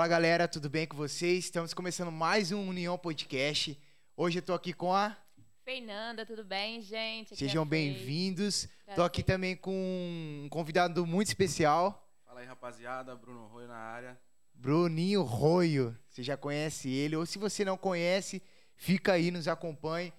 Fala galera, tudo bem com vocês? Estamos começando mais um União Podcast. Hoje eu tô aqui com a. Fernanda, tudo bem, gente? Aqui Sejam é a Fê. bem-vindos. Tô aqui também com um convidado muito especial, Fala aí, rapaziada. Bruno Roio na área. Bruninho Roio. Você já conhece ele, ou se você não conhece, fica aí, nos acompanhe.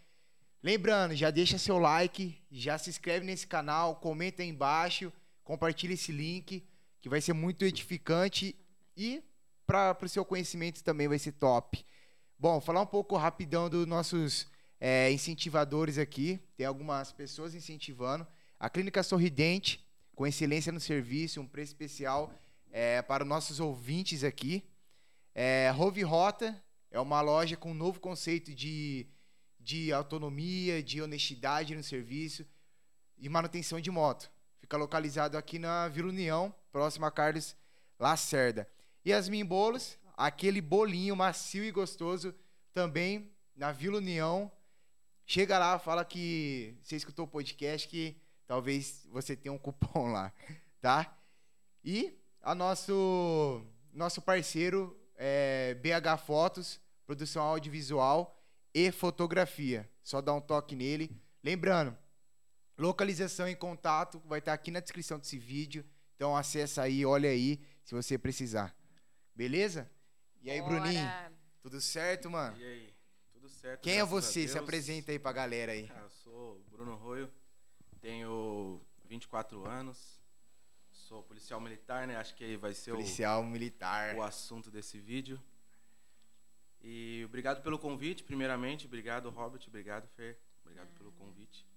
Lembrando, já deixa seu like, já se inscreve nesse canal, comenta aí embaixo, compartilha esse link, que vai ser muito edificante e para o seu conhecimento também vai ser top. Bom, falar um pouco rapidão dos nossos é, incentivadores aqui. Tem algumas pessoas incentivando. A Clínica Sorridente, com excelência no serviço, um preço especial é, para os nossos ouvintes aqui. É, Rove Rota é uma loja com um novo conceito de, de autonomia, de honestidade no serviço e manutenção de moto. Fica localizado aqui na Vila União, próximo a Carlos Lacerda. Yasmin Bolos, aquele bolinho macio e gostoso, também na Vila União. Chega lá, fala que você escutou o podcast, que talvez você tenha um cupom lá, tá? E a nosso, nosso parceiro é BH Fotos, produção audiovisual e fotografia. Só dá um toque nele. Lembrando, localização e contato vai estar aqui na descrição desse vídeo. Então acessa aí, olha aí, se você precisar. Beleza? E aí, Bora. Bruninho? Tudo certo, mano? E aí? Tudo certo? Quem é você? Se apresenta aí pra galera aí. Ah, eu sou o Bruno Roio. Tenho 24 anos. Sou policial militar, né? Acho que vai ser o, Policial militar. o assunto desse vídeo. E obrigado pelo convite, primeiramente. Obrigado, Robert. Obrigado, Fer. Obrigado pelo convite.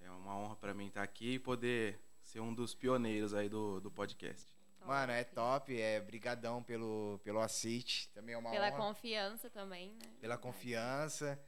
É uma honra para mim estar aqui e poder ser um dos pioneiros aí do, do podcast. Mano, é top, é brigadão pelo, pelo aceite, também é uma Pela honra. confiança também, né? pela confiança.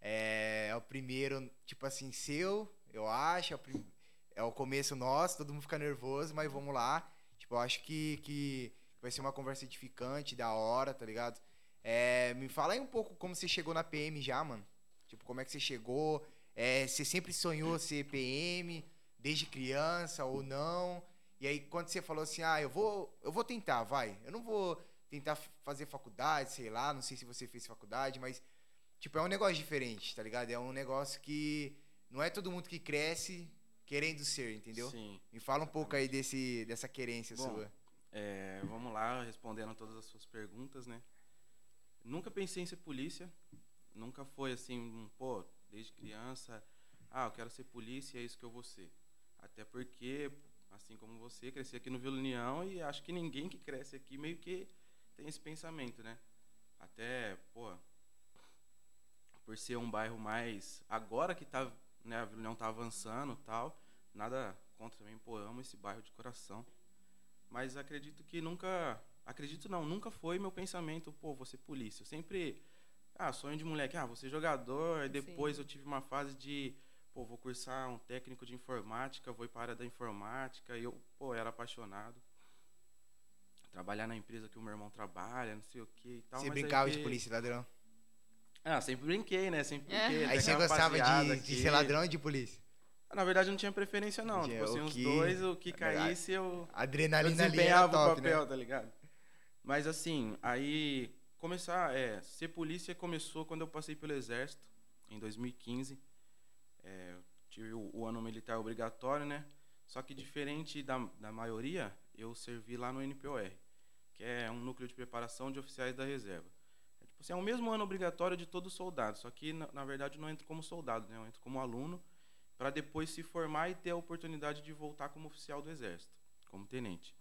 É, é o primeiro, tipo assim, seu, eu acho. É o, prim- é o começo nosso, todo mundo fica nervoso, mas vamos lá. Tipo, eu acho que, que vai ser uma conversa edificante, da hora, tá ligado? É, me fala aí um pouco como você chegou na PM já, mano. Tipo, como é que você chegou? É, você sempre sonhou ser PM, desde criança ou não? E aí, quando você falou assim, ah, eu vou, eu vou tentar, vai. Eu não vou tentar fazer faculdade, sei lá, não sei se você fez faculdade, mas Tipo, é um negócio diferente, tá ligado? É um negócio que não é todo mundo que cresce querendo ser, entendeu? Sim. Me fala um pouco aí desse, dessa querência Bom, sua. É, vamos lá, respondendo todas as suas perguntas, né? Nunca pensei em ser polícia. Nunca foi assim, um, pô, desde criança, ah, eu quero ser polícia, é isso que eu vou ser. Até porque, assim como você, cresci aqui no Vila União e acho que ninguém que cresce aqui meio que tem esse pensamento, né? Até, pô, por ser um bairro mais. Agora que tá, né, a Vila União tá avançando e tal, nada contra também, pô, amo esse bairro de coração. Mas acredito que nunca. Acredito não, nunca foi meu pensamento, pô, vou ser polícia. Eu sempre. Ah, sonho de moleque, ah, vou ser jogador. Aí depois Sim. eu tive uma fase de, pô, vou cursar um técnico de informática, vou ir para a área da informática. E eu, pô, era apaixonado. Trabalhar na empresa que o meu irmão trabalha, não sei o que e tal. você mas aí brincava de polícia e ladrão? Ah, sempre brinquei, né? Sempre É. brinquei. Aí Tem você gostava de, de ser ladrão ou de polícia? Na verdade, eu não tinha preferência, não. Tinha Tipo assim, os que- dois, o que caísse, eu. Eu Adrenalina ali era desempenhava o top, papel, né? tá ligado? Mas assim, aí começar, é, ser polícia começou quando eu passei pelo exército, em 2015. É, tive o, o ano militar obrigatório, né? Só que diferente da, da maioria, eu servi lá no NPOR, que é um núcleo de preparação de oficiais da reserva. É, tipo assim, é o mesmo ano obrigatório de todo soldado, só que na, na verdade eu não entro como soldado, né? Eu entro como aluno para depois se formar e ter a oportunidade de voltar como oficial do exército, como tenente.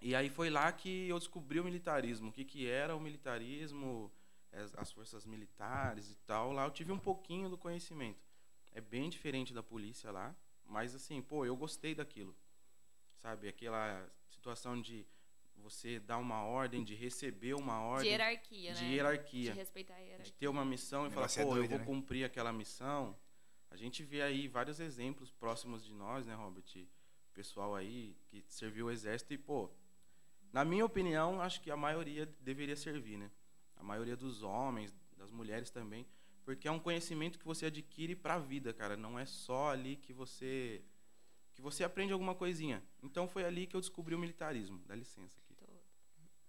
E aí foi lá que eu descobri o militarismo, o que, que era o militarismo, as, as forças militares e tal. Lá eu tive um pouquinho do conhecimento. É bem diferente da polícia lá, mas assim, pô, eu gostei daquilo. Sabe, aquela situação de você dar uma ordem, de receber uma De ordem, hierarquia, de né? hierarquia De respeitar a de hierarquia. ter uma missão e falar, é pô, doido, eu vou né? cumprir aquela missão. A gente vê aí vários exemplos próximos de nós, né, Robert? Pessoal aí que serviu o exército e, pô, na minha opinião, acho que a maioria deveria servir, né? A maioria dos homens, das mulheres também, porque é um conhecimento que você adquire para a vida, cara. Não é só ali que você que você aprende alguma coisinha. Então foi ali que eu descobri o militarismo. Dá licença aqui.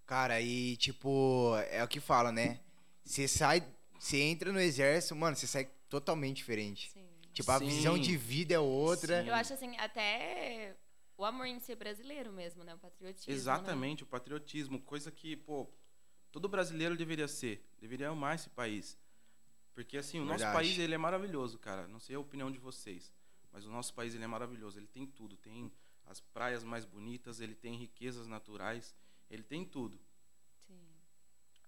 Cara, e tipo, é o que fala, né? Você sai, você entra no exército, mano, você sai totalmente diferente. Sim. Tipo, a Sim. visão de vida é outra. Sim. Eu acho assim, até o amor em ser brasileiro mesmo, né? O patriotismo. né? Exatamente, o patriotismo, coisa que, pô, todo brasileiro deveria ser, deveria amar esse país. Porque assim, o nosso Verdade. país ele é maravilhoso, cara. Não sei a opinião de vocês, mas o nosso país ele é maravilhoso. Ele tem tudo, tem as praias mais bonitas, ele tem riquezas naturais, ele tem tudo. Sim.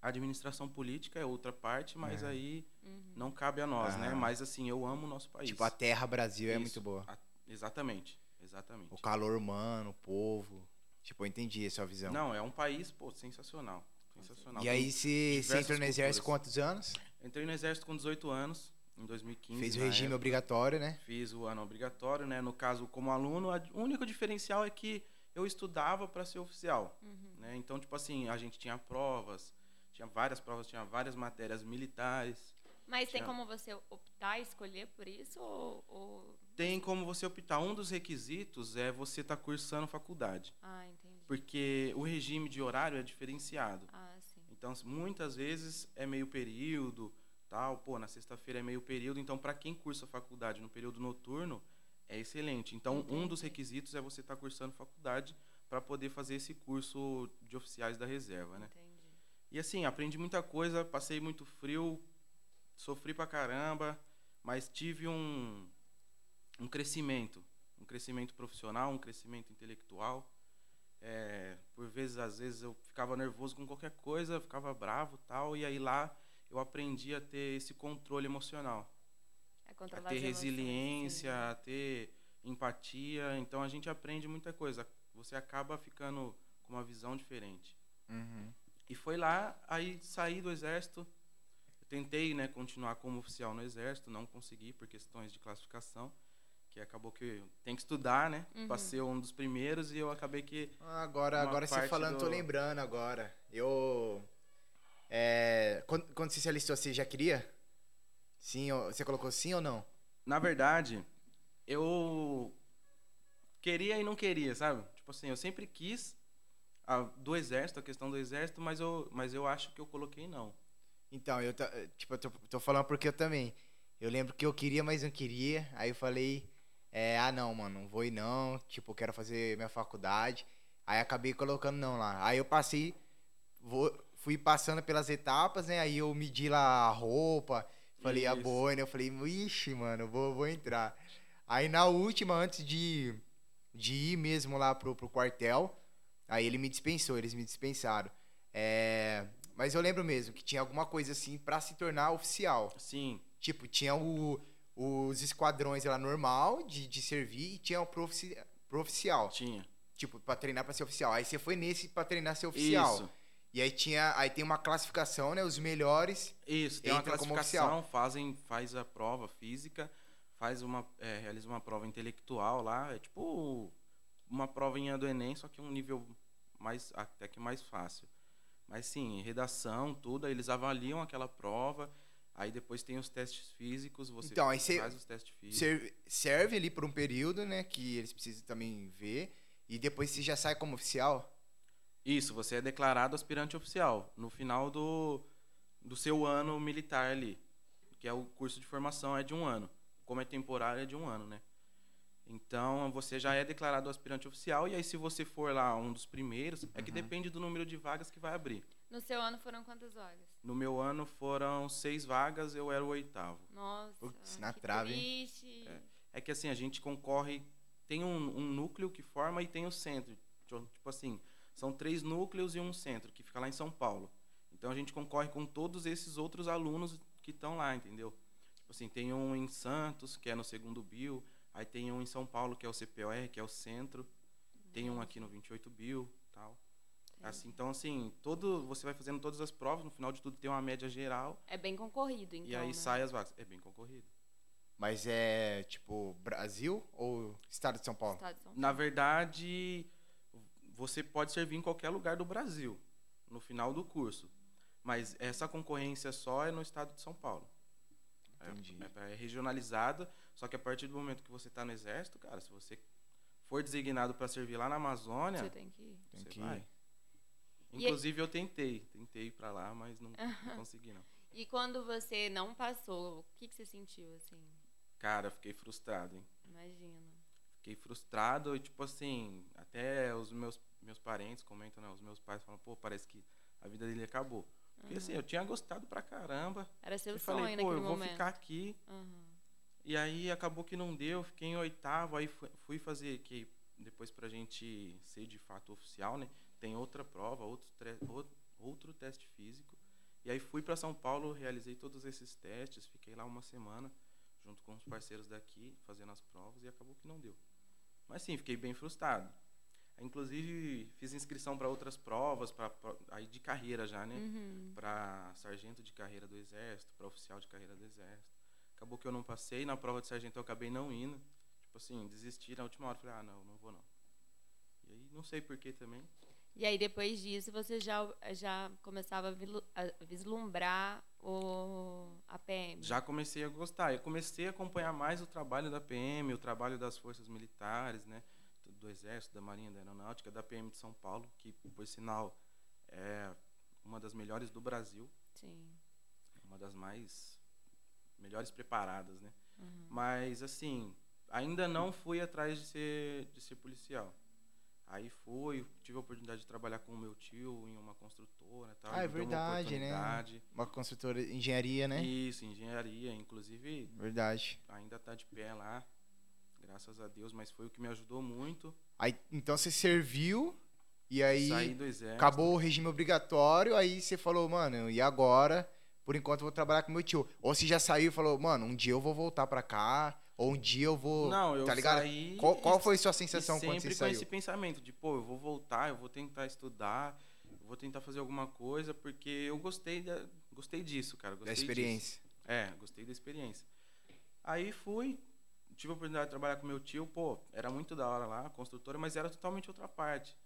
A administração política é outra parte, mas É. aí Uhum. não cabe a nós, né? Mas assim, eu amo o nosso país. Tipo, a terra Brasil é Isso. muito boa. A- exatamente, exatamente. O calor humano, o povo. Tipo, eu entendi a sua visão. Não, é um país, pô, sensacional. Sensacional. e aí, Tem- você diversas entrou no exército culturas. quantos anos? Entrei no exército com 18 anos, em 2015. Fez o regime época. obrigatório, né? Fiz o ano obrigatório, né? No caso, como aluno, a- o único diferencial é que eu estudava para ser oficial, Uhum. né? Então, tipo assim, a gente tinha provas, tinha várias provas, tinha várias matérias militares. Mas tem Já. como você optar, escolher por isso? Ou. ou- Tem como você optar. Um dos requisitos é você estar cursando faculdade, Ah, entendi. porque o regime de horário é diferenciado. Ah. Então, muitas vezes é meio período, tal. Pô, na sexta-feira é meio período. Então, para quem cursa faculdade no período noturno, é excelente. Então, um dos Entendi. requisitos é você estar cursando faculdade para poder fazer esse curso de oficiais da reserva, né? Entendi. E assim, aprendi muita coisa, passei muito frio, sofri pra caramba, mas tive um, um crescimento, um crescimento profissional, um crescimento intelectual. É, por vezes, às vezes, eu ficava nervoso com qualquer coisa, ficava bravo tal, e aí lá eu aprendi a ter esse controle emocional, É a ter emoções, resiliência, a ter empatia. Então a gente aprende muita coisa. Você acaba ficando com uma visão diferente. Uhum. E foi lá, aí saí do exército. Eu tentei, né, continuar como oficial no exército, não consegui por questões de classificação, que acabou que tem que estudar, né, Uhum. pra ser um dos primeiros e eu acabei que Agora, agora você falando, tô do- lembrando agora. Eu. É, quando, quando você se alistou, você já queria? Sim, você colocou sim ou não? na verdade, eu queria e não queria, sabe? Tipo assim, eu sempre quis a, do exército, a questão do exército, mas eu, mas eu acho que eu coloquei não. Então, eu tipo, eu tô, tô falando porque eu também. Eu lembro que eu queria, mas não queria. Aí eu falei, é, ah não, mano, não vou ir não. Tipo, quero fazer minha faculdade. Aí acabei colocando não lá. Aí eu passei, vou, fui passando pelas etapas, né? Aí eu medi lá a roupa, falei a Isso. boina, eu falei, ixi, mano, vou, vou entrar. Aí na última, antes de, de ir mesmo lá pro, pro quartel, aí ele me dispensou, eles me dispensaram. É, mas eu lembro mesmo que tinha alguma coisa assim pra se tornar oficial. Sim, Tipo, tinha o- os esquadrões lá normal de, de servir e tinha o pro, pro oficial. tinha. Tipo, pra treinar pra ser oficial. Aí você foi nesse pra treinar ser oficial. Isso. E aí tinha, aí tem uma classificação, né? Os melhores. Isso, tem uma classificação, fazem, faz a prova física, faz uma, é, realiza uma prova intelectual lá, é tipo uma provinha do Enem, só que um nível mais, até que mais fácil. Mas sim, redação, tudo, aí eles avaliam aquela prova, aí depois tem os testes físicos, você Então, faz os testes físicos. Serve, serve ali por um período, né? Que eles precisam também ver. E depois você já sai como oficial. Isso, você é declarado aspirante oficial no final do, do seu ano militar ali, que é o curso de formação, é de um ano. Como é temporário, é de um ano, né? Então, você já é declarado aspirante oficial, e aí se você for lá um dos primeiros, é que Uhum. depende do número de vagas que vai abrir. No seu ano foram quantas vagas? No meu ano foram seis vagas, eu era o oitavo. Nossa, Putz, na que trave, triste. É que assim, a gente concorre, tem um, um núcleo que forma e tem o centro. Tipo tipo assim, são três núcleos e um centro, que fica lá em São Paulo. Então a gente concorre com todos esses outros alunos que estão lá, entendeu? Tipo assim, tem um em Santos, que é no segundo Bio, aí tem um em São Paulo, que é o CPOR, que é o centro, tem um aqui no 28 Bio, tal. Assim, então assim, todo você vai fazendo todas as provas, no final de tudo tem uma média geral É bem concorrido, então. e aí né? sai as vagas. É bem concorrido. Mas é tipo Brasil ou Estado de São Paulo? Estado de São Paulo. Na verdade, você pode servir em qualquer lugar do Brasil no final do curso. Mas essa concorrência só é no estado de São Paulo. É- Entendi. É, é regionalizada, só que a partir do momento que você está no exército, cara, se você for designado para servir lá na Amazônia, Você tem que ir. Tem você que vai. E- Inclusive eu tentei, tentei ir pra lá, mas não, não consegui não. E quando você não passou, o que, que você sentiu, assim? Cara, eu fiquei frustrado, hein? Imagino. Fiquei frustrado e, tipo assim, até os meus, meus parentes comentam, né? Os meus pais falam, pô, parece que a vida dele acabou. Porque assim, eu tinha gostado pra caramba. Era seu Eu sonho falei, pô, eu vou momento. ficar aqui. Aham. E aí acabou que não deu, fiquei em oitavo, aí fu- fui fazer que depois pra gente ser de fato oficial, né? Tem outra prova, outro, outro teste físico. E aí fui pra São Paulo, realizei todos esses testes, fiquei lá uma semana junto com os parceiros daqui, fazendo as provas e acabou que não deu. Mas sim, fiquei bem frustrado. Inclusive fiz inscrição para outras provas, para aí de carreira já, né? Uhum. para sargento de carreira do exército, para oficial de carreira do exército. Acabou que eu não passei, na prova de sargento eu acabei não indo. Tipo assim, desisti na última hora, falei: "Ah, não, não vou não". E aí não sei por que também. E aí, depois disso, você já, já começava a vislumbrar o, a PM. Já comecei a gostar. Eu comecei a acompanhar mais o trabalho da PM, o trabalho das forças militares, né, do, do exército, da marinha, da aeronáutica, da PM de São Paulo, que por sinal é uma das melhores do Brasil, Sim. uma das mais melhores preparadas, né? Uhum. Mas assim, ainda não fui atrás de ser, de ser policial. Aí fui, tive a oportunidade de trabalhar com o meu tio em uma construtora, tal, Ah, é deu uma verdade, né? oportunidade. Uma consultora de engenharia, né? Isso, engenharia, inclusive Verdade. ainda tá de pé lá, graças a Deus, mas foi o que me ajudou muito. Aí, então você serviu e aí acabou o regime obrigatório, aí você falou, mano, e agora? Por enquanto eu vou trabalhar com meu tio. Ou você já saiu e falou, mano, um dia eu vou voltar pra cá, ou um dia eu vou. Não, eu tá ligado? saí Qual, qual foi sua e sensação quando sempre você com saiu? esse pensamento de, pô, eu vou voltar, eu vou tentar estudar, eu vou tentar fazer alguma coisa, porque eu gostei, da, gostei disso, cara. Da Gostei disso. experiência. É, gostei da experiência. Aí fui, tive a oportunidade de trabalhar com meu tio, pô, era muito da hora lá, construtora, mas era totalmente outra parte.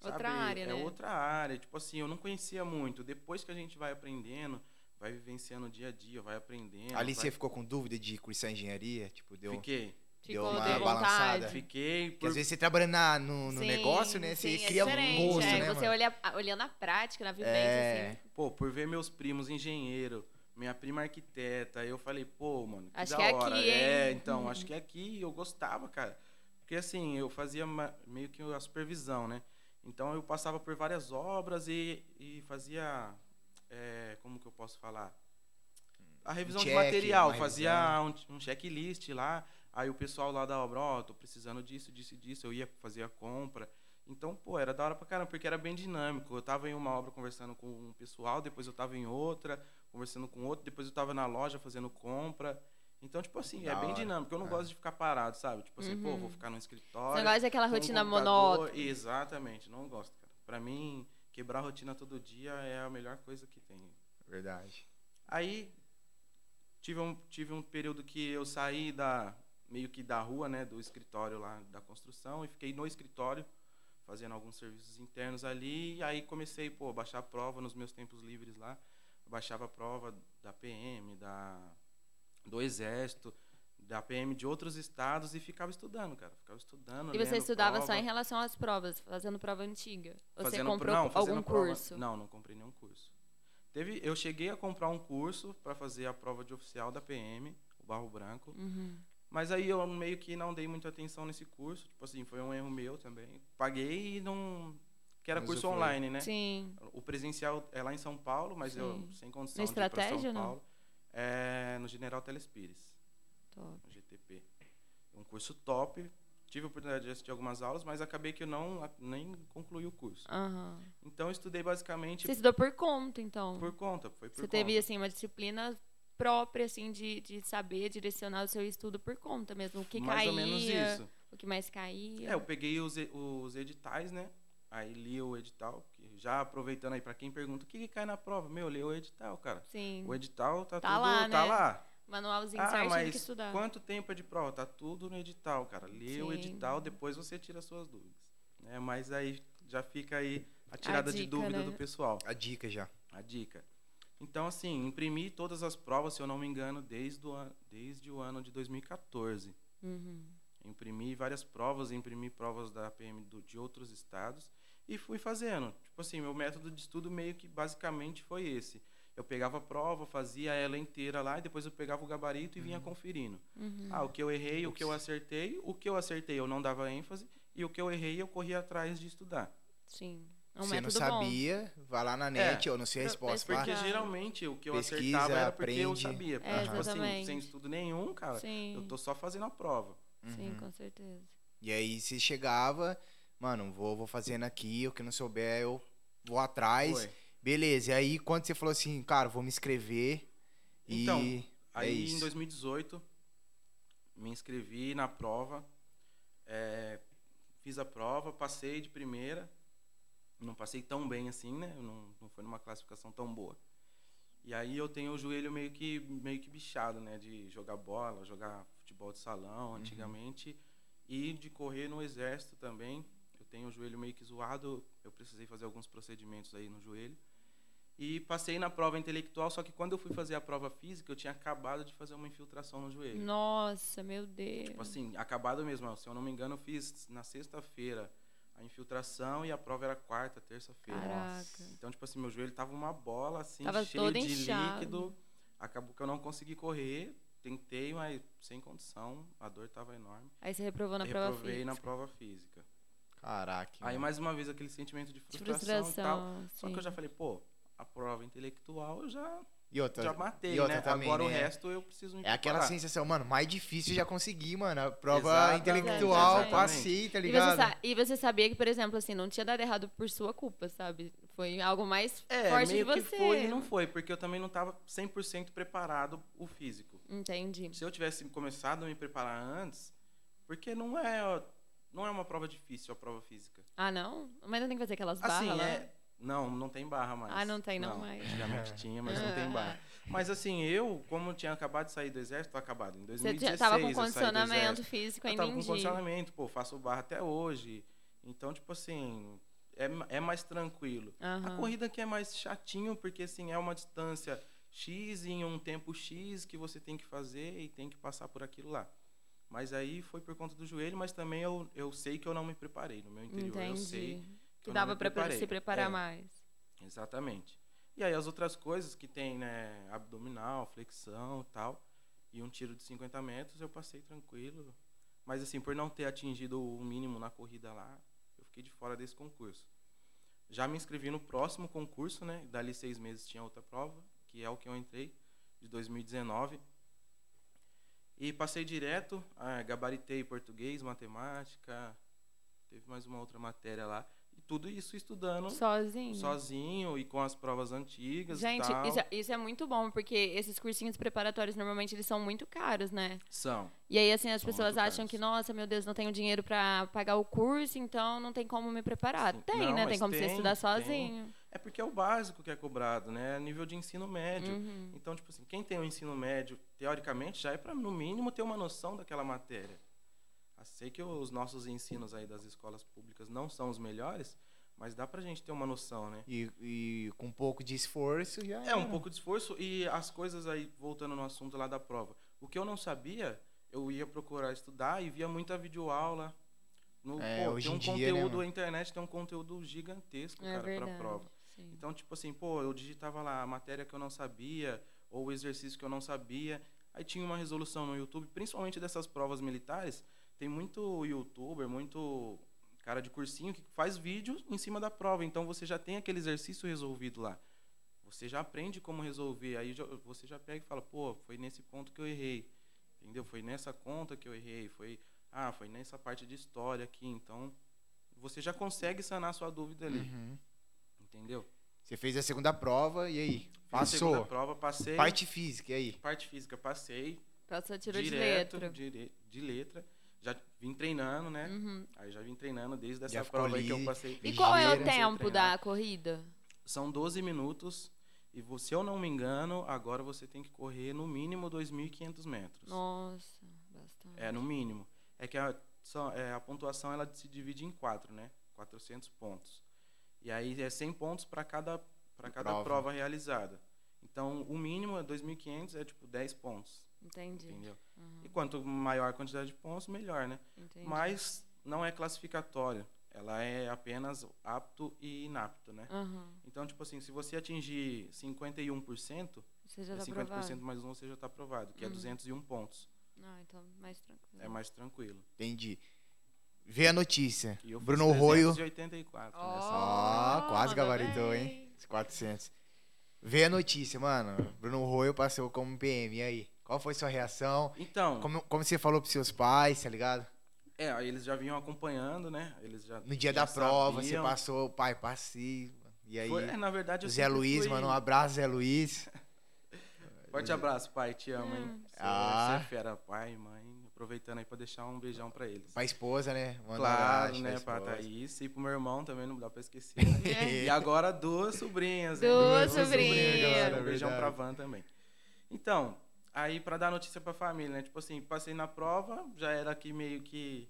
Outra sabe? área, é né? outra área. Tipo assim, eu não conhecia muito. Depois que a gente vai aprendendo, vai vivenciando o dia a dia, vai aprendendo. Ali vai... você ficou com dúvida de cursar engenharia? Tipo, deu. Fiquei. Ficou uma de vontade. balançada. Fiquei. Porque Por... às vezes você trabalhando na- no, no Sim, negócio, né? Você sim, é cria um diferente, gosto, é, né, Você olha, olhando na prática, na vivência, É. assim. Pô, por ver meus primos engenheiro, minha prima arquiteta, eu falei, pô, mano, que Acho da que é hora. aqui, é, hein? então, Uhum. acho que é aqui, eu gostava, cara. Porque assim, eu fazia meio que a supervisão, né? Então eu passava por várias obras e, e fazia. É, como que eu posso falar? A revisão de check, material, uma fazia um, um checklist lá. Aí o pessoal lá da obra, ó, tô precisando disso, disso e disso. Eu ia fazer a compra. Então, pô, era da hora pra caramba, porque era bem dinâmico. Eu tava em uma obra conversando com um pessoal, depois eu tava em outra, conversando com outro, depois eu tava na loja fazendo compra. Então, tipo assim, Da é bem hora. dinâmico. Eu não É. gosto de ficar parado, sabe? Tipo assim, pô, Uhum. vou ficar no Você escritório. não gosta daquela rotina monótona. Exatamente, não gosto, cara. Pra mim, quebrar a rotina todo dia é a melhor coisa que tem. Verdade. Aí tive um, tive um período que eu saí da meio que da rua, né, do escritório lá da construção e fiquei no escritório fazendo alguns serviços internos ali e aí comecei, pô, a baixar a prova nos meus tempos livres lá. Eu baixava a prova da PM, da do exército, da PM de outros estados e ficava estudando, cara. Ficava estudando, E você estudava só prova. em relação às provas, fazendo prova antiga? Ou você Fazendo- comprou não, algum prova- curso? Não, não comprei nenhum curso. Teve, eu cheguei a comprar um curso para fazer a prova de oficial da PM, o Barro Branco, Uhum. mas aí eu meio que não dei muita atenção nesse curso, tipo assim, foi um erro meu também. Paguei e não que era Não curso online, né? Sim. O presencial é lá em São Paulo, mas eu Sim. sem condição Na de ir pra Estratégia, São não? Paulo. É no General Telespires, Top. no GTP. Um curso top. Tive a oportunidade de assistir algumas aulas, mas acabei que eu não nem concluí o curso. Aham. Então eu estudei basicamente Você estudou por conta, então. por conta, foi por Você conta. teve, assim, uma disciplina própria, assim, de, de saber direcionar o seu estudo por conta mesmo. O que mais caía, ou menos isso. o que mais caía. É, eu peguei os, os editais, né? Aí li o edital, que já aproveitando aí pra quem pergunta o que, que cai na prova, meu, lê o edital, cara. Sim. O edital tá, Tá tudo lá, tá né? lá. Manualzinho Ah, certinho mas que estudar. quanto tempo é de prova? Tá tudo no edital, cara. Lê o Sim. edital, depois você tira suas dúvidas. Né? Mas aí já fica aí a tirada de dica, dúvida né? do pessoal. A dica já. A dica. Então, assim, imprimi todas as provas, se eu não me engano, desde o, an- desde o ano de 2014. Uhum. Imprimi várias provas, imprimi provas da PM do- de outros estados e fui fazendo. Tipo assim, meu método de estudo meio que basicamente foi esse. Eu pegava a prova, fazia ela inteira lá e depois eu pegava o gabarito e vinha conferindo. Uhum. Ah, o que eu errei, o que eu acertei, o que eu acertei eu não dava ênfase e o que eu errei eu corria atrás de estudar. Sim. É um Você não método bom. sabia, vai lá na net, ou não sei a resposta. Porque Claro. geralmente o que eu Pesquisa, acertava era porque eu aprende. sabia. É, tipo assim, sem estudo nenhum, cara, Sim. eu tô só fazendo a prova. Sim, Uhum. com certeza. E aí você chegava, mano, vou, vou fazendo aqui, o que não souber eu vou atrás. Foi. Beleza, e aí quando você falou assim, cara, vou me inscrever Então, e é Aí isso. em 2018, me inscrevi na prova, é, fiz a prova, passei de primeira, não passei tão bem assim, né? Não, não foi numa classificação tão boa. E aí eu tenho o joelho meio que, meio que bichado, né? De jogar bola, jogar futebol de salão antigamente e de correr no exército também. Eu tenho o joelho meio que zoado, eu precisei fazer alguns procedimentos aí no joelho. E passei na prova intelectual, só que quando eu fui fazer a prova física, eu tinha acabado de fazer uma infiltração no joelho. Nossa, meu Deus. Tipo assim, acabado mesmo. Se eu não me engano, eu fiz na sexta-feira a infiltração e a prova era quarta, terça-feira. Caraca. Então, tipo assim, meu joelho tava uma bola, assim, Tava cheio todo de inchado. líquido. Acabou que eu não consegui correr. Tentei, mas sem condição. A dor tava enorme. Aí você reprovou na prova Reprovei física. na prova física. Caraca. Aí, mano. mais uma vez, aquele sentimento de De frustração, e tal. frustração. Só que eu já falei, pô, a prova intelectual eu já, E outra, já matei, e outra né? também, Agora o né? resto eu preciso me é aquela preparar. sensação, mano, mais difícil eu já consegui, mano. A prova Exatamente, intelectual, exatamente. passei, tá E você, ligado? e você sabia que, por exemplo, assim, não tinha dado errado por sua culpa, sabe? Foi algo mais É, forte meio de você. que foi e não foi, porque eu também não estava 100% preparado o físico. Entendi. Se eu tivesse começado a me preparar antes, porque não é não é uma prova difícil a prova física. Ah, não? Mas não tem que fazer aquelas barras Assim, lá? é não, não tem barra mais. Ah, não tem não mais. Antigamente tinha, mas não tem barra. Mas assim, eu, como tinha acabado de sair do exército, acabado em Você 2016. já tava com condicionamento físico Eu ainda tava com condicionamento, pô, faço barra até hoje. Então, tipo assim, é, é mais tranquilo. A Aham. corrida aqui é mais chatinho, porque assim, é uma distância X em um tempo X que você tem que fazer e tem que passar por aquilo lá. Mas aí foi por conta do joelho, mas também eu, eu sei que eu não me preparei. No meu interior eu sei Entendi. Que Que eu dava preparei. se preparar É, mais. Exatamente. E aí as outras coisas que tem, né, abdominal, flexão e tal, e um tiro de 50 metros, eu passei tranquilo. Mas assim, por não ter atingido o mínimo na corrida lá, eu fiquei de fora desse concurso. Já me inscrevi no próximo concurso, né? Dali seis meses tinha outra prova, que é o que eu entrei, de 2019. E passei direto, ah, gabaritei português, matemática, teve mais uma outra matéria lá. Tudo isso estudando Sozinho. sozinho e com as provas antigas Gente, isso, é- isso é muito bom, porque esses cursinhos preparatórios, normalmente, eles são muito caros, né? São. E aí, assim, as São pessoas acham caros. que, nossa, meu Deus, não tenho dinheiro pra pagar o curso, então não tem como me preparar. Sim. Tem, Não, né? Tem como você tem, estudar tem. sozinho. É porque é o básico que é cobrado, né? Nível de ensino médio. Uhum. Então, tipo assim, quem tem o ensino médio, teoricamente, já é para no mínimo ter uma noção daquela matéria. Sei que os nossos ensinos aí das escolas públicas não são os melhores, mas dá pra gente ter uma noção, né? E, e com um pouco de esforço já. É um pouco de esforço e as coisas aí, voltando no assunto lá da prova. O que eu não sabia, eu ia procurar estudar e via muita videoaula. No, É, pô, hoje tem um em dia, né, conteúdo, mano? a internet tem um conteúdo gigantesco, É cara, pra verdade. prova. Sim. Então, tipo assim, pô, eu digitava lá a matéria que eu não sabia, ou o exercício que eu não sabia. Aí tinha uma resolução no YouTube, principalmente dessas provas militares. Tem muito youtuber, muito cara de cursinho que faz vídeo em cima da prova. Então você já tem aquele exercício resolvido lá. Você já aprende como resolver. Aí já- você já pega e fala, pô, foi nesse ponto que eu errei. Entendeu? Foi nessa conta que eu errei. Foi, ah, foi nessa parte de história aqui. Então, você já consegue sanar sua dúvida ali. Uhum. Entendeu? Você fez a segunda prova e aí? Fiz a segunda Passou. prova, passei. Parte física, e aí? Parte física, passei. Passou tiro de direto, letra. dire- de letra. Já vim treinando, né? Uhum. Aí já vim treinando desde essa prova aí que eu passei. E qual é o tempo da corrida? São 12 minutos. E se eu não me engano, agora você tem que correr no mínimo 2.500 metros. Nossa, bastante. É, no mínimo. É que a, só- é, a pontuação ela se divide em quatro, né? 400 pontos. E aí é 100 pontos para cada, pra cada Prova. prova. realizada. Então, o mínimo é 2.500, é tipo 10 pontos. Entendi. Entendeu? Uhum, E quanto maior a quantidade de pontos, melhor, né? entendi. Mas não é classificatório. ela é apenas apto e inapto, né? Aham. Então, tipo assim, se você atingir 51%, Você já é tá 50% aprovado. mais um, você já está aprovado, que é Uhum. 201 pontos. Ah, então mais tranquilo. É mais tranquilo. Entendi. Vê a notícia. E Bruno Roio. 384 nessa. Ó, Ó, quase gabaritou, hein? Os 400. Vê a notícia, mano. Bruno Roio passou como PM. E aí? Qual foi sua reação? Então, Como, como você falou pros seus pais, tá ligado? é, aí eles já vinham acompanhando, né? Eles já No dia já da prova, você sabiam. passou, pai, passei. E aí? Foi- é, na verdade, Zé Luiz, fui- mano, um abraço, Zé Luiz. Forte abraço, pai, te amo, hein? Você, Ah. você é fera, pai, mãe. Aproveitando aí pra deixar um beijão pra eles. Pra esposa, né? Manda um Claro, abraço né, pra esposa. Thaís e pro meu irmão também, não dá pra esquecer. né? e agora duas sobrinhas, hein? Duas sobrinhas, sobrinhas. galera. Um beijão pra. Van também. Então, aí pra dar notícia pra família, né? Tipo assim, passei na prova, já era aqui meio que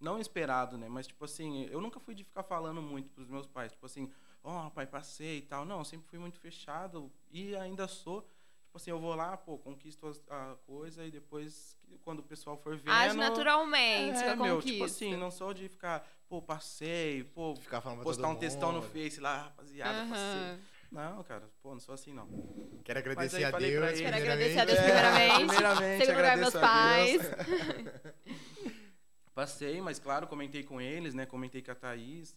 não esperado, né? Mas tipo assim, eu nunca fui de ficar falando muito pros meus pais, tipo assim, ó, pai, passei e tal. Não, eu sempre fui muito fechado e ainda sou. Tipo assim, eu vou lá, pô, conquisto a coisa e depois, quando o pessoal for vendo... Age naturalmente é, a meu, conquista. tipo assim, não sou de ficar, pô, passei, pô, Ficar falando postar um textão no. Face lá, rapaziada, passei. Não, cara, pô, não sou assim não. Quero agradecer aí a Deus. ele. Quero primeiramente. agradecer a Deus É, primeiramente. primeiramente, Segundo lugar, meus pais. a Passei, mas claro, comentei com eles, né? Comentei com a Thaís.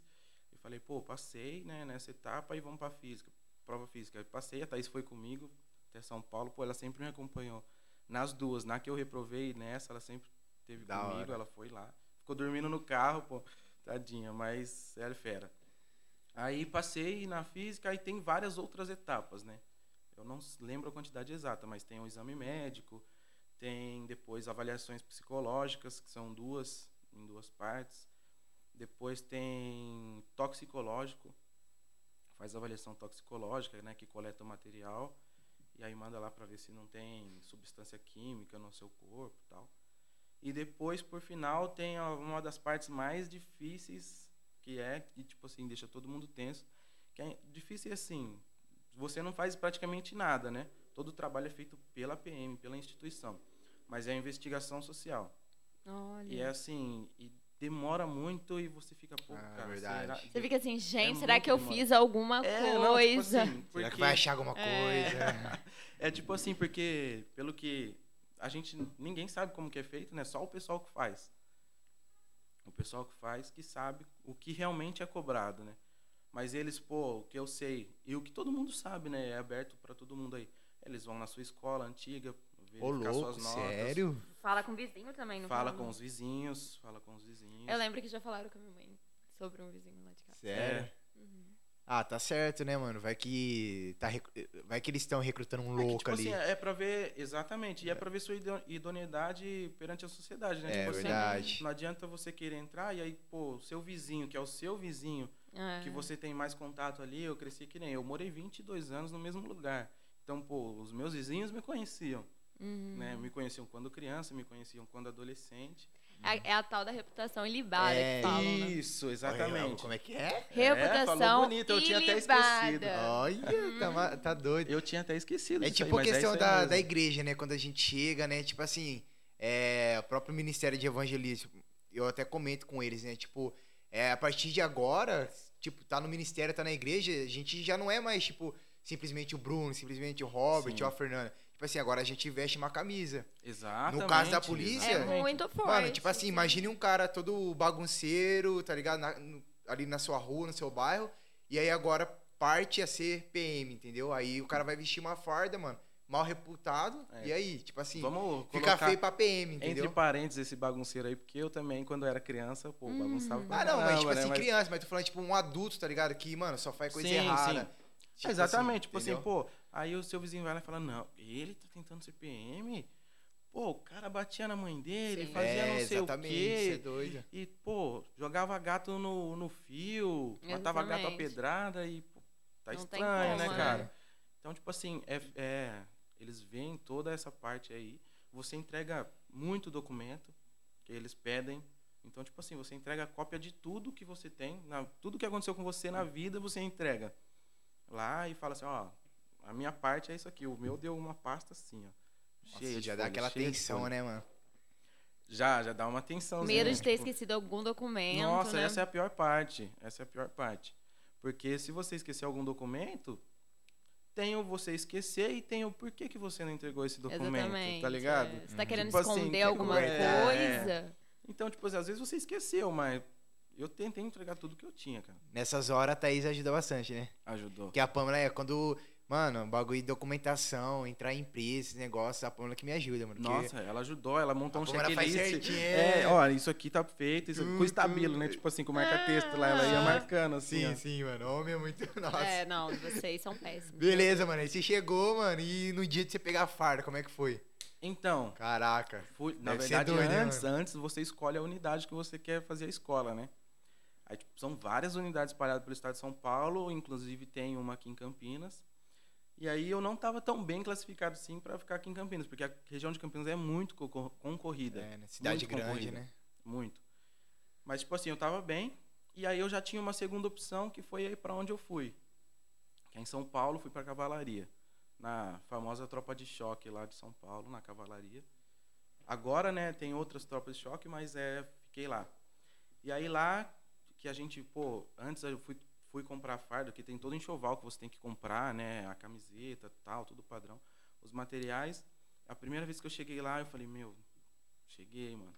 E falei, pô, passei, né, nessa etapa e vamos pra física, prova física. Eu passei, a Thaís foi comigo até São Paulo, pô, ela sempre me acompanhou nas duas. Na que eu reprovei, nessa, ela sempre esteve Da comigo, hora. ela foi lá. Ficou dormindo no carro, pô, tadinha, mas ela é fera. Aí passei na física, aí tem várias outras etapas, né? Eu não lembro a quantidade exata, mas tem o exame médico, tem depois avaliações psicológicas, que são duas, em duas partes. Depois tem toxicológico, faz avaliação toxicológica, né, que coleta o material e aí manda lá para ver se não tem substância química no seu corpo, e tal. E depois, por final, tem uma das partes mais difíceis, que é que tipo assim deixa todo mundo tenso, que é difícil assim, você não faz praticamente nada, né? Todo o trabalho é feito pela PM, pela instituição, mas é a investigação social. Olha. E é assim, e demora muito e você fica, pô, Ah, cara, verdade. será- Você fica assim, gente, É será que eu demorado. fiz alguma É, não, tipo coisa? assim, Será que porque- vai achar alguma É. coisa? É tipo assim, porque pelo que a gente ninguém sabe como que é feito, né? Só o pessoal que faz. O pessoal que faz que sabe o que realmente é cobrado, né? Mas eles, pô, o que eu sei e o que todo mundo sabe, né? É aberto para todo mundo aí. Eles vão na sua escola antiga, Ô, verificar louco, suas notas. sério? Fala com o vizinho também, não Fala fala? com os vizinhos, fala com os vizinhos. Eu lembro que já falaram com a minha mãe sobre um vizinho lá de casa. Sério? Uhum. Ah, tá certo, né, mano? Vai que tá rec- vai que eles estão recrutando um É que, louco tipo ali. assim, é pra ver, exatamente, e é pra ver sua ido- idoneidade perante a sociedade, né? É tipo assim, verdade. Não adianta você querer entrar e aí, pô, seu vizinho, que é o seu vizinho, É. que você tem mais contato ali, eu cresci que nem eu. morei 22 anos no mesmo lugar. Então, pô, os meus vizinhos me conheciam, Uhum. né? Me conheciam quando criança, me conheciam quando adolescente. É, é a tal da reputação ilibada É, que falam, né? Isso, Olha, exatamente. Como é que é? Reputação falou bonito, eu tinha até ilibada. esquecido. Olha, tá, tá doido. Eu tinha até esquecido É disso aí, tipo a questão aí da, da igreja, né? Quando a gente chega, né? Tipo assim, é, o próprio Ministério de Evangelismo, eu até comento com eles, né? Tipo, é, a partir de agora, tipo, tá no ministério, tá na igreja, a gente já não é mais, tipo, simplesmente o Bruno, simplesmente o Robert Sim. ou a Fernanda. Tipo assim, agora a gente veste uma camisa. Exatamente. No caso da polícia- É exatamente. muito forte. Mano, tipo assim, sim. imagine um cara todo bagunceiro, tá ligado? Na- no- ali na sua rua, no seu bairro, e aí agora parte a ser PM, entendeu? Aí o cara vai vestir uma farda, mano, mal reputado, É. e aí, tipo assim, Vamos fica feio pra PM, entendeu? entre parênteses esse bagunceiro aí, porque eu também, quando era criança, pô, Hum. bagunçava pra Ah, não, mas tipo caramba, né? assim, Mas- criança, mas tô falando tipo um adulto, tá ligado? Que, mano, só faz coisa Sim, errada. sim. Tipo Exatamente, assim, tipo assim, entendeu? pô, aí o seu vizinho vai lá e fala, não, ele tá tentando ser PM? Pô, o cara batia na mãe dele, Sim. fazia é, não sei exatamente, o isso é quê. doido. E, pô, jogava gato no, no fio, matava gato a Exatamente. pedrada e, pô, tá Não estranho, né, como, cara? né? Então, tipo assim, é, é, eles veem toda essa parte aí, você entrega muito documento que eles pedem. Então, tipo assim, você entrega cópia de tudo que você tem, na- tudo que aconteceu com você na vida, você entrega lá e fala assim, ó, a minha parte é isso aqui, o meu deu uma pasta assim, ó. Nossa, cheia de já dá folha, aquela tensão, né, mano? Já, já dá uma tensão. Medo de ter esquecido algum documento. Nossa, né? essa é a pior parte. Essa é a pior parte. Porque se você esquecer algum documento, tem o você esquecer e tem o porquê que você não entregou esse documento, Exatamente. tá ligado? é. Você tá querendo Tipo assim, esconder que alguma é, coisa? Então, tipo assim, às vezes você esqueceu, mas eu tentei entregar tudo que eu tinha, cara. Nessas horas a Thaís ajuda bastante, né? Ajudou. Porque a Pamela é quando. Mano, bagulho de documentação, entrar em empresa, esses negócios, a Pamela que me ajuda, mano. Nossa, ela ajudou, ela montou a um checklist. É, ó, isso aqui tá feito, isso com estabilo, né? Tipo assim, com marca-texto lá, ela ia Ah. marcando, assim, Sim, ó. sim, mano. Homem é muito. Nossa. É, não, vocês são péssimos. Beleza, mano. Aí você chegou, mano, e no dia de você pegar a farda, como é que foi? Então, Caraca. Fui- na verdade, doido, né, antes, mano? antes você escolhe a unidade que você quer fazer a escola, né? Aí, tipo, são várias unidades espalhadas pelo estado de São Paulo, inclusive tem uma aqui em Campinas. E aí eu não estava tão bem classificado assim para ficar aqui em Campinas, porque a região de Campinas é muito co- concorrida. É, né? Cidade grande, né? Muito. Mas, tipo assim, eu tava bem. E aí eu já tinha uma segunda opção, que foi aí para onde eu fui. Que é em São Paulo, fui para Cavalaria. Na famosa tropa de choque lá de São Paulo, na Cavalaria. Agora, né, tem outras tropas de choque, mas é, fiquei lá. E aí lá, que a gente, pô, antes eu fui, fui comprar fardo, que tem todo enxoval que você tem que comprar, né, a camiseta, tal, tudo padrão. Os materiais. A primeira vez que eu cheguei lá, eu falei, meu, cheguei, mano.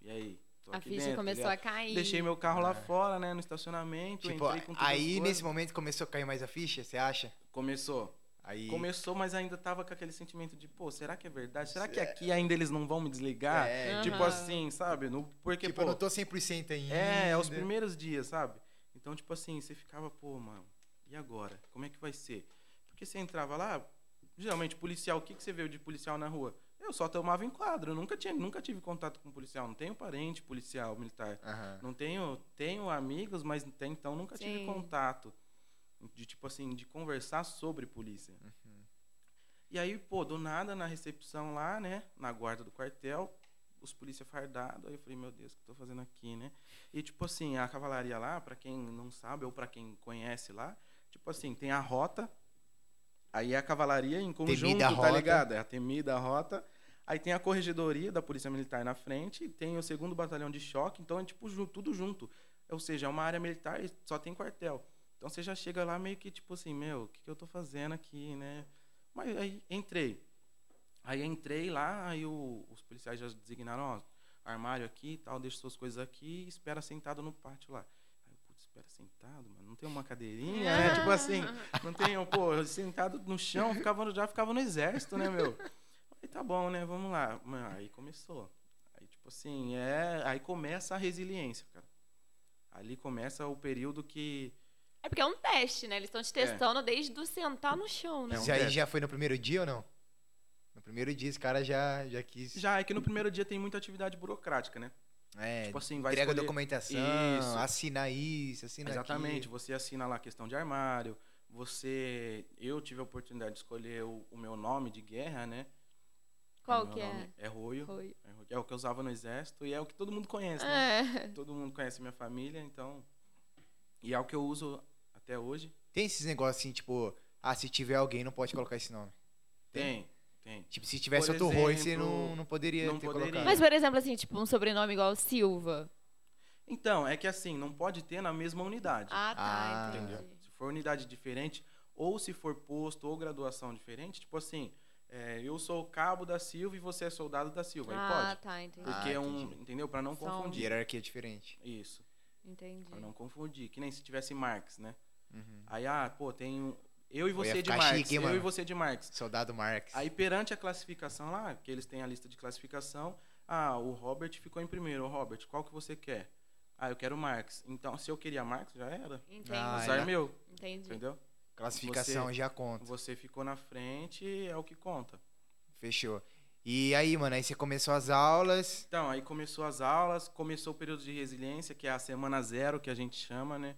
E aí? Tô A aqui ficha dentro, começou ligado? a cair. Deixei meu carro lá É. fora, né, no estacionamento, Tipo, entrei com aí nesse momento começou a cair mais a ficha, você acha? Começou. Aí. Começou, mas ainda tava com aquele sentimento de, pô, será que é verdade? Será que aqui ainda eles não vão me desligar? É, Tipo Aham. assim, sabe? No, porque, tipo, pô, eu não tô 100% ainda. é, é os primeiros dias, sabe? Então, tipo assim, você ficava, pô, mano, e agora? Como é que vai ser? Porque você entrava lá, geralmente, policial, o que, que você viu de policial na rua? Eu só tomava enquadro, eu nunca, tinha, nunca tive contato com policial, não tenho parente policial, militar. Aham. Não tenho, tenho amigos, mas até então nunca tive Sim. contato de tipo assim, de conversar sobre polícia. Uhum. E aí, pô, do nada na recepção lá, né, na guarda do quartel, os polícia fardados, aí eu falei, meu Deus, o que eu tô fazendo aqui, né? E tipo assim, a cavalaria lá, pra quem não sabe ou pra quem conhece lá, tipo assim, tem a rota, aí é a cavalaria em conjunto, Temida tá rota. ligado? É a temida rota. Aí tem a corregedoria da Polícia Militar na frente, tem o segundo batalhão de choque, então é tipo tudo junto. Ou seja, é uma área militar e só tem quartel. Então você já chega lá meio que tipo assim, meu, o que, que eu tô fazendo aqui, né? Mas aí entrei. Aí entrei lá, aí o- os policiais já designaram, ó, armário aqui e tal, deixa suas coisas aqui e espera sentado no pátio lá. Aí eu, putz, espera sentado, mano, não tem uma cadeirinha, né? Tipo assim, não tem, pô, sentado no chão, ficava, já ficava no exército, né, meu? Aí tá bom, né? Vamos lá. Mano, aí começou. Aí, tipo assim, é. Aí começa a resiliência, cara. Ali começa o período que. É porque é um teste, né? Eles estão te testando desde o sentar no chão, né? É um Isso aí teste. já foi no primeiro dia ou não? Primeiro dia esse cara já, já quis. Já é que no primeiro dia tem muita atividade burocrática, né? É, Tipo assim, vai entrega escolher- documentação, Isso. assinar isso, assinar Exatamente. aquilo. Você assina lá a questão de armário. Você. Eu tive a oportunidade de escolher o, o meu nome de guerra, né? Qual O meu que é? nome É Roio. Foi. É Roio. É o que eu usava no exército e é o que todo mundo conhece, né? É. Todo mundo conhece minha família, então. E é o que eu uso até hoje. Tem esses negócios assim, tipo, ah, se tiver alguém não pode colocar esse nome. Tem, tem. Tipo, se tivesse Por outro Roy, você exemplo, não, não poderia não ter poderia. colocado. Mas, por exemplo, assim, tipo, um sobrenome igual Silva. Então, é que assim, não pode ter na mesma unidade. Ah, tá, Ah. entendi. Se for unidade diferente, ou se for posto ou graduação diferente, tipo assim, é, eu sou o cabo da Silva e você é soldado da Silva. Aí Ah, pode. tá, entendi. Porque Ah, é um. entendi. Entendeu? Pra não São- confundir. Hierarquia diferente. Isso. Entendi. Pra não confundir. Que nem se tivesse Marx, né? Uhum. Aí, ah, pô, tem um. Eu e você de Marx. chique, eu e você de Marx. Soldado Marx. Aí perante a classificação lá, que eles têm a lista de classificação, ah, o Robert ficou em primeiro. Ô, Robert, qual que você quer? Ah, eu quero Marx. Então, se eu queria Marx, já era. Entendi. Ah, Azar é. meu, Entendi. entendeu? Classificação Você- já conta. Você ficou na frente, é o que conta. Fechou. E aí, mano, aí você começou as aulas. Então, aí começou as aulas, começou o período de resiliência, que é a semana zero, que a gente chama, né?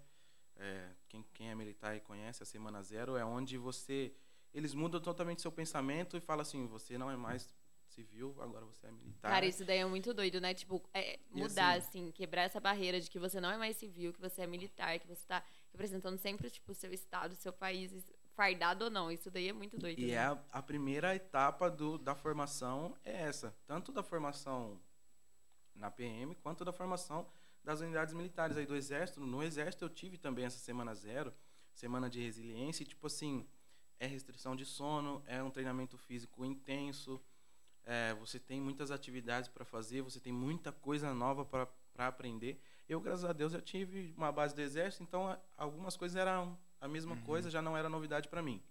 É, quem, quem é militar e conhece a semana zero, é onde você... Eles mudam totalmente seu pensamento e falam assim, você não é mais civil, agora você é militar. Cara, isso daí é muito doido, né? Tipo, é, mudar, assim- assim, quebrar essa barreira de que você não é mais civil, que você é militar, que você tá representando sempre, tipo, o seu estado, o seu país, fardado ou não. Isso daí é muito doido. E né? é a, a primeira etapa do, da formação é essa. Tanto da formação na PM, quanto da formação das unidades militares aí do Exército. No Exército eu tive também essa semana zero, semana de resiliência, e, tipo assim, é restrição de sono, é um treinamento físico intenso, é, você tem muitas atividades para fazer, você tem muita coisa nova para aprender. Eu, graças a Deus, já tive uma base do Exército, então algumas coisas eram a mesma uhum. coisa, já não era novidade para mim.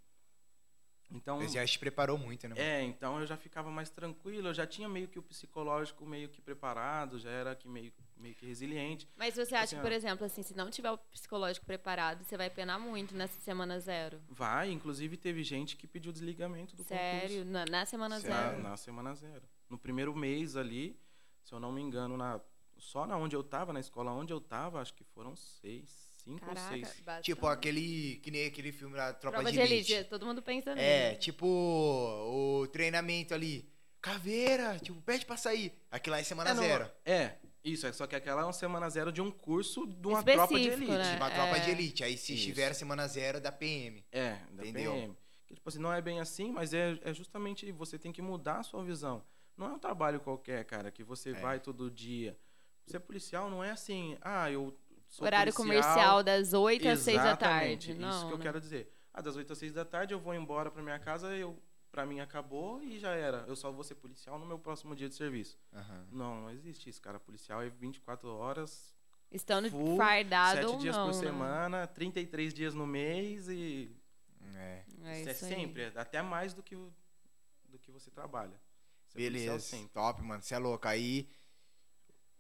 Então, o exército preparou muito, né? É, então eu já ficava mais tranquilo, eu já tinha meio que o psicológico meio que preparado, já era que meio, meio que resiliente. Mas você acha assim, que, por exemplo, assim, se não tiver o psicológico preparado, você vai penar muito nessa semana zero? Vai, inclusive teve gente que pediu desligamento do Sério? concurso. Sério? Na, na, semana Sério? zero? Na, na semana zero. No primeiro mês ali, se eu não me engano, na, só na onde eu tava, na escola onde eu tava, acho que foram seis Cinco Caraca, ou seis. Bastante. Tipo, aquele. Que nem aquele filme da Tropa, Tropa de, Elite. elite. Todo mundo pensa nisso. É, tipo, o treinamento ali. Caveira, tipo, pede pra sair. Aqui lá é semana é, zero. É, isso, é só que aquela é uma semana zero de um curso de uma Específico, tropa de elite. Né? De uma tropa é. de elite. Aí se isso. estiver semana zero da PM. É, da entendeu? PM. Que, tipo assim, não é bem assim, mas é, é justamente você tem que mudar a sua visão. Não é um trabalho qualquer, cara, que você é. vai todo dia. Ser policial não é assim, ah, eu Sou Horário policial. comercial das 8 às 6 da tarde. Não, isso que eu quero dizer. Ah, das 8 às 6 da tarde eu vou embora para minha casa, eu para mim acabou e já era. Eu só vou ser policial no meu próximo dia de serviço. Uhum. Não, não existe isso, cara. Policial é 24 horas. Estando full, fardado 7 dias não, por né? semana, 33 dias no mês e. É. É, isso é sempre, é até mais do que, o, do que você trabalha. Você é Beleza, top, mano. Você é louco. Aí,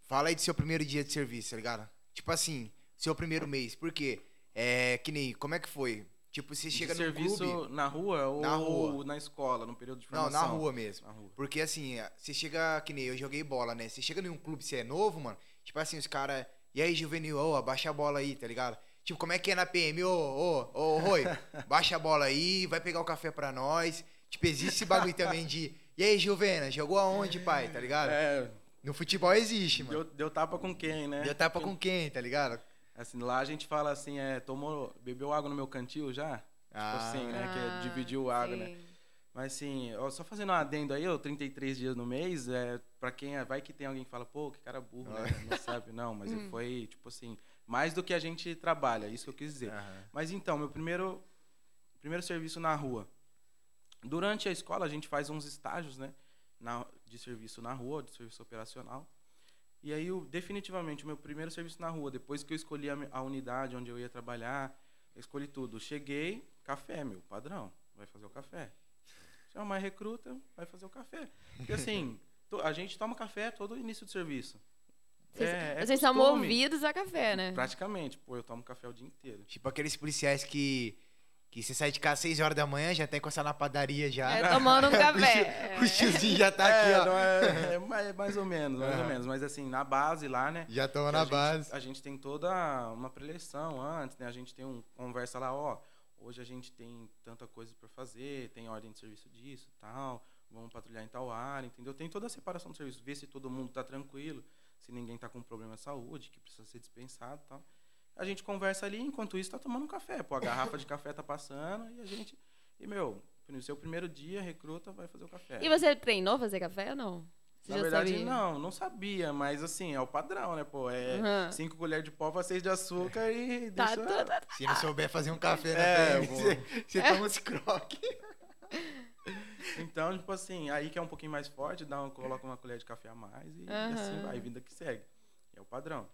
fala aí do seu primeiro dia de serviço, tá ligado? Tipo assim, seu primeiro mês. Por quê? É, que nem, como é que foi? Tipo, você chega no serviço clube... na rua ou na, rua. na escola, no período de formação? Não, na rua mesmo. Na rua. Porque assim, você chega, que nem eu joguei bola, né? Você chega num clube, você é novo, mano, tipo assim, os caras, e aí, juvenil, ô, oh, abaixa a bola aí, tá ligado? Tipo, como é que é na PM? Ô, ô, ô, Roi, baixa a bola aí, vai pegar o café pra nós. Tipo, existe esse bagulho também de, e aí, Juvena, jogou aonde, pai, tá ligado? É... No futebol existe, mano. Deu, deu tapa com quem, né? Deu tapa com quem, tá ligado? Assim, lá a gente fala assim, é, tomou, bebeu água no meu cantil já? Tipo ah. Tipo assim, né? Que é, dividiu ah, água, né? sim. né? Mas assim, ó, só fazendo um adendo aí, eu 33 dias no mês, é, pra quem é, vai que tem alguém que fala, pô, que cara burro, né? Não sabe. Não, mas hum. foi, tipo assim, mais do que a gente trabalha, isso que eu quis dizer. Uhum. Mas então, meu primeiro, primeiro serviço na rua. Durante a escola, a gente faz uns estágios, né? Na, de serviço na rua, de serviço operacional. E aí, eu, definitivamente, o meu primeiro serviço na rua, depois que eu escolhi a, a unidade onde eu ia trabalhar, eu escolhi tudo. Cheguei, café, meu, padrão, vai fazer o café. Se é uma recruta, vai fazer o café. Porque assim, a gente toma café todo início de serviço. Vocês, é, é vocês são movidos a café, né? Praticamente. Pô, eu tomo café o dia inteiro. Tipo aqueles policiais que que você sai de casa às 6 horas da manhã, já tem que encostar na padaria já. É, tomando um café. o, tiozinho já tá aqui, é, ó. É, é, mais ou menos, mais ou menos. Mas assim, na base lá, né? Já toma na a base. Gente, a gente tem toda uma preleção antes, né? A gente tem um conversa lá, ó. Hoje a gente tem tanta coisa para fazer, tem ordem de serviço disso tal. Vamos patrulhar em tal área, entendeu? Tem toda a separação do serviço. Ver se todo mundo tá tranquilo, se ninguém tá com problema de saúde, que precisa ser dispensado tal. A gente conversa ali, enquanto isso tá tomando um café. Pô, a garrafa de café tá passando e a gente. E, meu, no seu primeiro dia, recruta, vai fazer o café. E você treinou fazer café ou não? Você Na verdade, sabia? não, não sabia, mas assim, é o padrão, né, pô? É uhum. cinco colheres de pó pra seis de açúcar e tá, deixa... Tá, tá, Se não souber fazer um café na é, você, você é. toma uns croques. Então, tipo assim, aí que é um pouquinho mais forte, dá um, coloca uma colher de café a mais e, uhum. assim vai, vida que segue. É o padrão.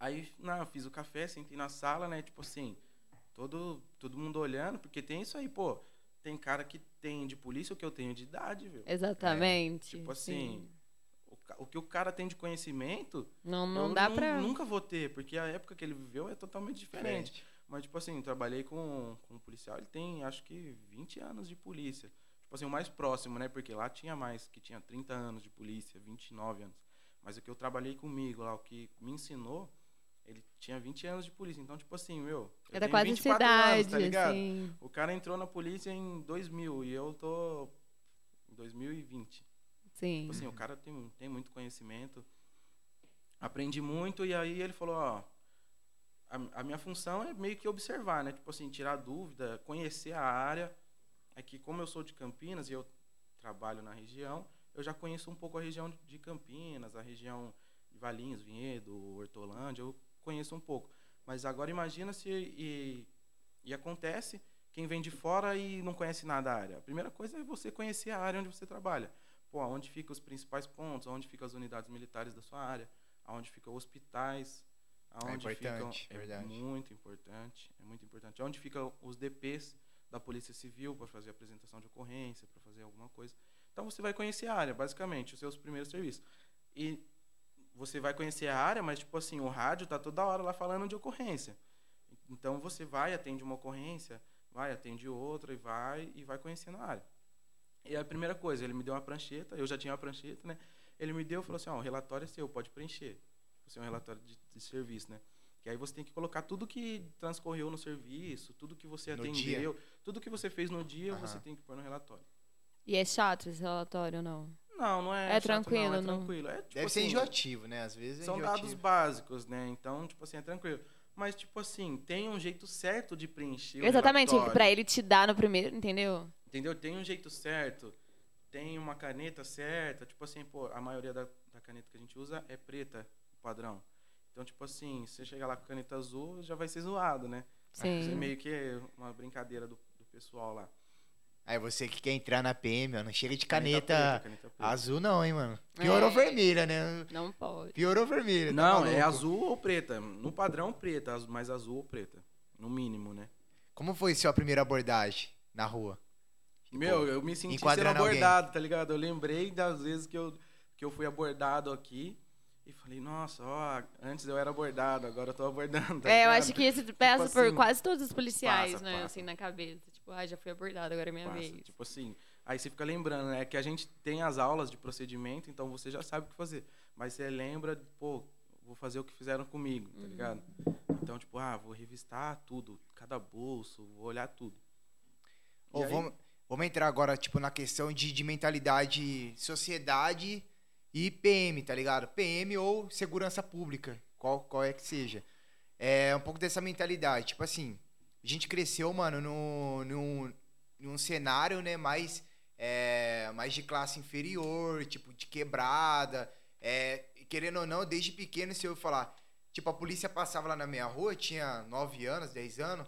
Aí, não, fiz o café, sentei na sala, né? Tipo assim, todo, todo mundo olhando, porque tem isso aí, pô. Tem cara que tem de polícia o que eu tenho de idade, viu? Exatamente. É, tipo assim, o, o, que o cara tem de conhecimento. Não, não dá pra. Nunca vou ter, porque a época que ele viveu é totalmente diferente. diferente. Mas, tipo assim, trabalhei com, com um policial, ele tem acho que 20 anos de polícia. Tipo assim, o mais próximo, né? Porque lá tinha mais, que tinha 30 anos de polícia, 29 anos. Mas o que eu trabalhei comigo lá, o que me ensinou, ele tinha 20 anos de polícia. Então, tipo assim, meu. Era quase cidade, anos, tá ligado? Assim. O cara entrou na polícia em 2000 e eu tô em 2020. Sim. Tipo assim, o cara tem, tem muito conhecimento. Aprendi muito e aí ele falou, ó. A, a minha função é meio que observar, né? Tipo assim, tirar dúvida, conhecer a área. É que como eu sou de Campinas e eu trabalho na região, eu já conheço um pouco a região de Campinas, a região de Valinhos, Vinhedo, Hortolândia, eu conheço um pouco. Mas agora imagina se e, e acontece quem vem de fora e não conhece nada da área. A primeira coisa é você conhecer a área onde você trabalha. Pô, onde ficam os principais pontos, onde ficam as unidades militares da sua área, aonde ficam hospitais, aonde é importante, ficam, verdade. é muito importante, é muito importante. Onde ficam os DPs da Polícia Civil para fazer apresentação de ocorrência, para fazer alguma coisa. Então você vai conhecer a área, basicamente, os seus primeiros serviços. E você vai conhecer a área, mas tipo assim, o rádio tá toda hora lá falando de ocorrência. Então você vai, atende uma ocorrência, vai, atende outra e vai e vai conhecendo a área. E a primeira coisa, ele me deu uma prancheta, eu já tinha uma prancheta, né? Ele me deu e falou assim, ó, o relatório é seu, pode preencher. Você é um relatório de, de serviço, né? Que aí você tem que colocar tudo que transcorreu no serviço, tudo que você No atendeu, tudo que você fez no dia, Aham. você tem que pôr no relatório. E é chato esse relatório, não? Não, não é. É chato, tranquilo, não, é não? tranquilo. É, tipo Deve ser assim, enjoativo, né? Às vezes é São dados enjoativo. básicos, né? Então, tipo assim, é tranquilo. Mas, tipo assim, tem um jeito certo de preencher o Exatamente, pra ele te dar no primeiro, entendeu? Entendeu? Tem um jeito certo, tem uma caneta certa. Tipo assim, pô, a maioria da, da caneta que a gente usa é preta, o padrão. Então, tipo assim, você chegar lá com caneta azul, já vai ser zoado, né? Isso é Sim. meio que uma brincadeira do, do pessoal lá. Aí você que quer entrar na PM, não chega de Caneta caneta, preta, caneta preta. azul não, hein, mano. Piorou É. vermelha, né? Não pode. Piorou vermelha. tá Não, é maluco. azul ou preta. No padrão, preta, mas azul ou preta. No mínimo, né? Como foi sua primeira abordagem na rua? Meu, eu me senti sendo alguém. abordado, tá ligado? Eu lembrei das vezes que eu, que eu fui abordado aqui e falei, nossa, ó, antes eu era abordado, agora eu tô abordando. tá É, eu acho que isso passa por assim, quase todos os policiais, passa, né? passa. Assim, na cabeça. Tipo, ah, já fui abordado, agora é minha Passa, vez. Tipo assim, aí você fica lembrando, né? Que a gente tem as aulas de procedimento, então você já sabe o que fazer. Mas você lembra, pô, vou fazer o que fizeram comigo, Uhum. tá ligado? Então, tipo, ah, vou revistar tudo, cada bolso, vou olhar tudo. Vamos, vamos entrar agora, tipo, na questão de, de mentalidade sociedade e PM, tá ligado? PM ou segurança pública, qual, qual é que seja. É um pouco dessa mentalidade. Tipo assim, a gente cresceu, mano, no, num, num cenário, né, mais, é, mais de classe inferior, tipo, de quebrada. É, querendo ou não, desde pequeno, se eu falar, tipo, a polícia passava lá na minha rua, tinha 9 anos, 10 anos,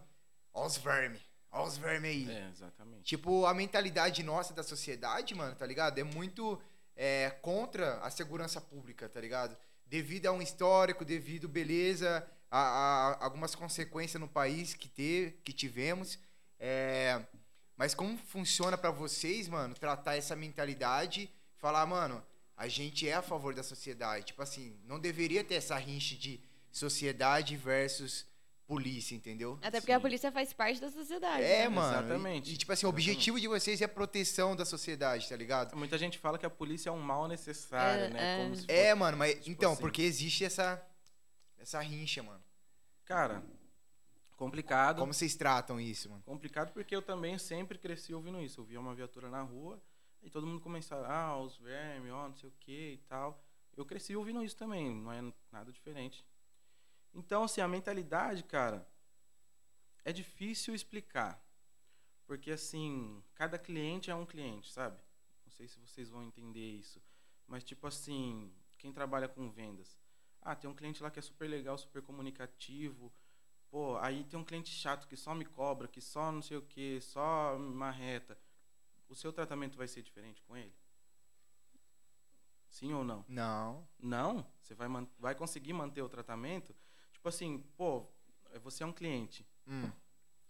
ó os vermes, ó os vermes aí. É, exatamente. Tipo, a mentalidade nossa da sociedade, mano, tá ligado? É muito é, contra a segurança pública, tá ligado? Devido a um histórico, devido, beleza, a, a algumas consequências no país que, te, que tivemos. É, mas como funciona pra vocês, mano, tratar essa mentalidade, falar, mano, a gente é a favor da sociedade. Tipo assim, não deveria ter essa rincha de sociedade versus polícia, entendeu? Até porque a Sim. polícia faz parte da sociedade. É, né? mano. Exatamente. E, e, tipo assim, o objetivo de vocês é a proteção da sociedade, tá ligado? Muita gente fala que a polícia é um mal necessário, É, né? é. Como se É, fosse- mano, mas tipo então, assim. porque existe essa essa rincha, mano. Cara, complicado. Como vocês tratam isso, mano? Complicado porque eu também sempre cresci ouvindo isso. Eu via uma viatura na rua e todo mundo começava, ah, os vermes, ó, não sei o que e tal. Eu cresci ouvindo isso também, não é nada diferente. Então, assim, a mentalidade, cara, é difícil explicar. Porque, assim, cada cliente é um cliente, sabe? Não sei se vocês vão entender isso. Mas, tipo assim, quem trabalha com vendas. Ah, tem um cliente lá que é super legal, super comunicativo, Pô, aí tem um cliente chato que só me cobra, que só não sei o que, só marreta. O seu tratamento vai ser diferente com ele? Sim ou não? Não. Não? Você vai, man- vai conseguir manter o tratamento? Tipo assim, pô, você é um cliente. Hum.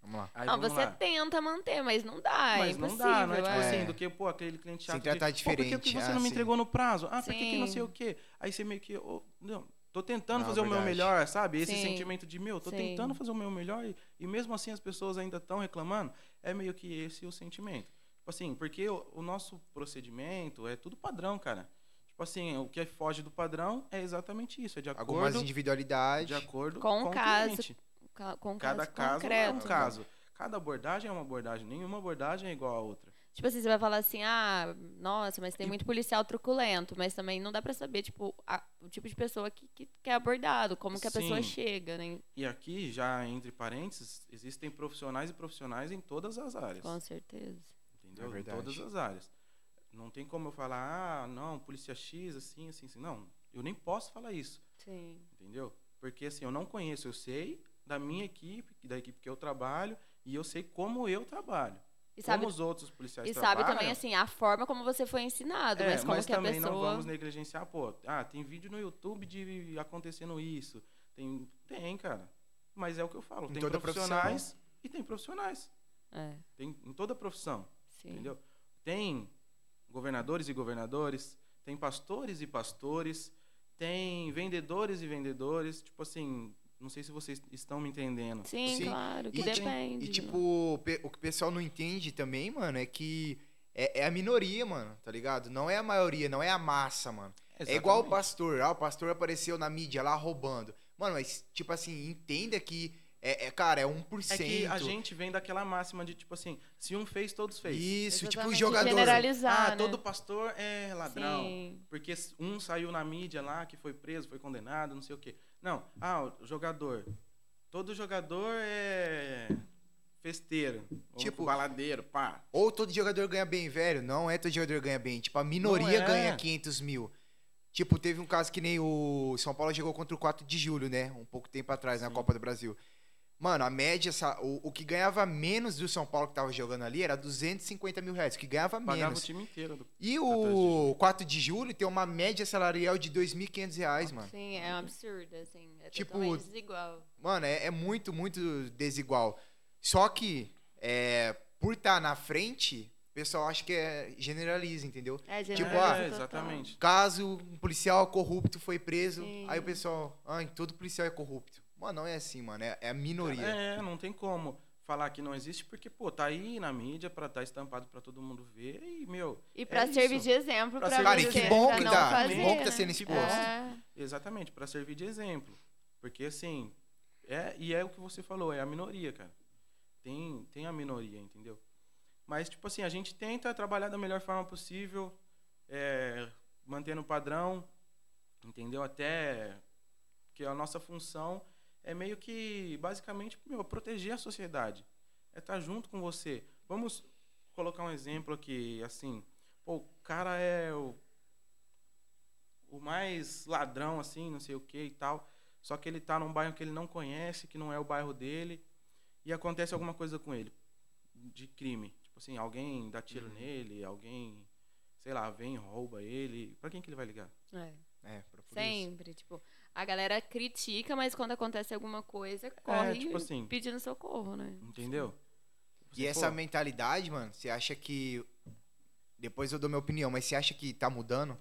Vamos lá. Aí Não, vamos você lá. tenta manter, mas não dá. Mas é não dá, não é tipo é. assim, do que, pô, aquele cliente chato. Sem tratar de, Pô, por que que diferente, você ah, não me sim. entregou no prazo? Ah, por que, que não Sim. sei o quê? Aí você meio que. ô, não, tô tentando Não, fazer o meu verdade. melhor, sabe? Esse Sim. sentimento de, meu, tô Sim. tentando fazer o meu melhor e, e mesmo assim as pessoas ainda estão reclamando. É meio que esse o sentimento. Tipo assim, porque o, o nosso procedimento é tudo padrão, cara. Tipo assim, o que foge do padrão é exatamente isso. É de Algumas acordo, individualidades. de acordo Com com, o caso. Ca- Com Cada caso caso concreto. é um caso. Cada abordagem é uma abordagem. Nenhuma abordagem é igual a outra. Tipo assim, você vai falar assim, ah, nossa, mas tem muito policial truculento, mas também não dá pra saber, tipo, a- o tipo de pessoa que, que, que é abordado, como que a pessoa Sim. chega, né? E aqui, já entre parênteses, existem profissionais e profissionais em todas as áreas. Com certeza. Entendeu? É em todas as áreas. não tem como eu falar, ah, não, polícia X, assim, assim, assim. Não, eu nem posso falar isso, Sim. entendeu? Porque assim, eu não conheço, eu sei da minha equipe, da equipe que eu trabalho, e eu sei como eu trabalho. E sabe, como os outros policiais e sabe trabalham. também, assim, a forma como você foi ensinado, É, mas como que a também pessoa... não vamos negligenciar, pô, ah, tem vídeo no YouTube de acontecendo isso. Tem, tem, cara. Mas é o que eu falo, Em tem profissionais e tem profissionais. É, Tem em toda profissão, sim. entendeu? Tem governadores e governadores, tem pastores e pastores, tem vendedores e vendedores, tipo assim, não sei se vocês estão me entendendo. Sim, Sim, claro, que E, depende. E, tipo, o que o pessoal não entende também, mano, é que é, é a minoria, mano, tá ligado? Não é a maioria, não é a massa, mano. É igual o Exatamente. pastor. Ah, o pastor apareceu na mídia lá roubando. Mano, mas, tipo assim, entenda que, é, é, cara, é 1%. É que a gente vem daquela máxima de, tipo assim, se um fez, todos fez. Isso, tipo o Exatamente, jogador. Generalizar, Ah, né? todo pastor é ladrão. Sim. Porque um saiu na mídia lá, que foi preso, foi condenado, não sei o quê. Não, ah, o jogador. Todo jogador é festeiro. Tipo- Tipo, baladeiro, pá. Ou todo jogador ganha bem, velho. Não é todo jogador ganha bem. Tipo, a minoria é. ganha 500 mil. Tipo, teve um caso que nem o São Paulo jogou contra o 4 de julho, né? Um pouco tempo atrás, na Sim. Copa do Brasil. Mano, a média, essa- o, o que ganhava menos do São Paulo que tava jogando ali era 250 mil reais. O que ganhava Pagava menos. o time inteiro. Do... E o 4 de julho tem uma média salarial de 2.500 reais, mano. Sim, é um absurdo, assim. É Tipo, totalmente desigual. Mano, é, é muito, muito desigual. Só que, é, por estar na frente, o pessoal acha que é, generaliza, entendeu? É, Tipo, generaliza ah, total. exatamente. Caso um policial corrupto foi preso, Sim. aí o pessoal, ai, todo policial é corrupto. Mano, não é assim, mano, é, é a minoria. É, não tem como falar que não existe, porque, pô, tá aí na mídia pra estar estampado pra todo mundo ver e, meu... E pra é servir isso. de exemplo Pra pra, Cara, e que bom que tá, fazer, que bom que tá sendo exposto. É, Exatamente, pra servir de exemplo. Porque, assim, é, e é o que você falou, é a minoria, cara. Tem, tem a minoria, entendeu? Mas, tipo assim, a gente tenta trabalhar da melhor forma possível, é, mantendo o padrão, entendeu? Até que a nossa função é meio que, basicamente, meu, proteger a sociedade. É estar junto com você. Vamos colocar um exemplo aqui, assim, pô, o cara é o o mais ladrão, assim, não sei o que e tal. Só que ele tá num bairro que ele não conhece, que não é o bairro dele, e acontece alguma coisa com ele, de crime. Tipo assim, alguém dá tiro Uhum. nele, alguém, sei lá, vem e rouba ele. Pra quem que ele vai ligar? é. É, pra polícia. Sempre, tipo, a galera critica, mas quando acontece alguma coisa, corre tipo assim. pedindo socorro, né? Entendeu? E Você, essa pô, mentalidade, mano, você acha que. Depois eu dou minha opinião, mas você acha que tá mudando?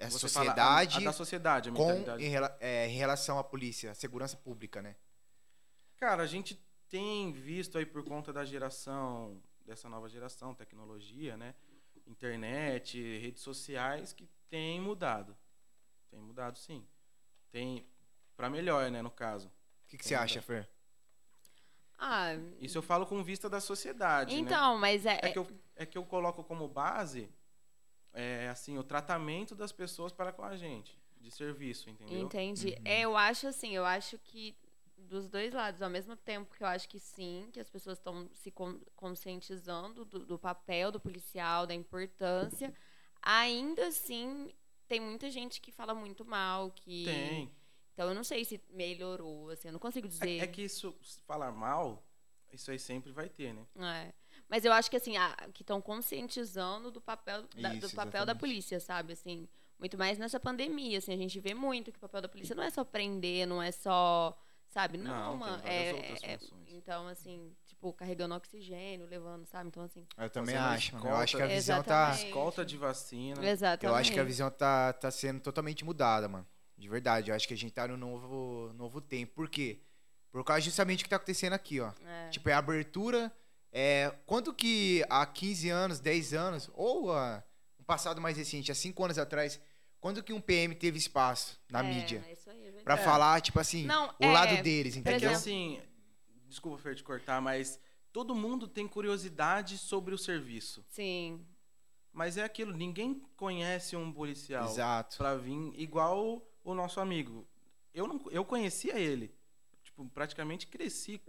A você fala a- sociedade a, da sociedade, a com, mentalidade. em, rela- é, em relação à polícia, à segurança pública, né? Cara, a gente tem visto aí por conta da geração, dessa nova geração, tecnologia, né? Internet, redes sociais, que tem mudado. Tem mudado, sim. Tem para melhor, né, no caso. O que, que você acha. Fer? Ah, Isso eu falo com vista da sociedade, né? então, mas é, É que, eu, é que eu coloco como base, é, assim, o tratamento das pessoas para com a gente, de serviço, entendeu? Entendi. Uhum. É, eu acho assim, eu acho que dos dois lados, ao mesmo tempo que eu acho que sim, que as pessoas estão se con- conscientizando do, do papel do policial, da importância, ainda assim tem muita gente que fala muito mal, que Tem. então eu não sei se melhorou, assim, eu não consigo dizer. É, é que isso, se falar mal, isso aí sempre vai ter, né? É. Mas eu acho que assim, a- que estão conscientizando do papel da, do Isso, papel da polícia, sabe? Assim, muito mais nessa pandemia, assim, a gente vê muito que o papel da polícia não é só prender, não é só, sabe? Não, Não, várias é, é- funções. então assim, tipo, carregando oxigênio, levando, sabe? Então assim, Eu também Fazendo acho, mano. Eu acho que a visão tá. Exatamente. Escolta de vacina. exatamente. Eu acho que a visão tá, tá sendo totalmente mudada, mano. De verdade. Eu acho que a gente tá no novo, novo tempo. Por quê? Por causa justamente do que tá acontecendo aqui, ó. É. Tipo, é a abertura. É, quanto que há 15 anos, 10 anos, ou há um passado mais recente, há 5 anos atrás, quando que um PM teve espaço na É, mídia? é isso aí, é É. falar, tipo assim, Não, o é, lado deles, É que entendeu? assim, desculpa, Fer, te cortar, mas todo mundo tem curiosidade sobre o serviço. Sim. Mas é aquilo, ninguém conhece um policial Exato. pra vir igual o nosso amigo. Eu não, eu conhecia ele, tipo, praticamente cresci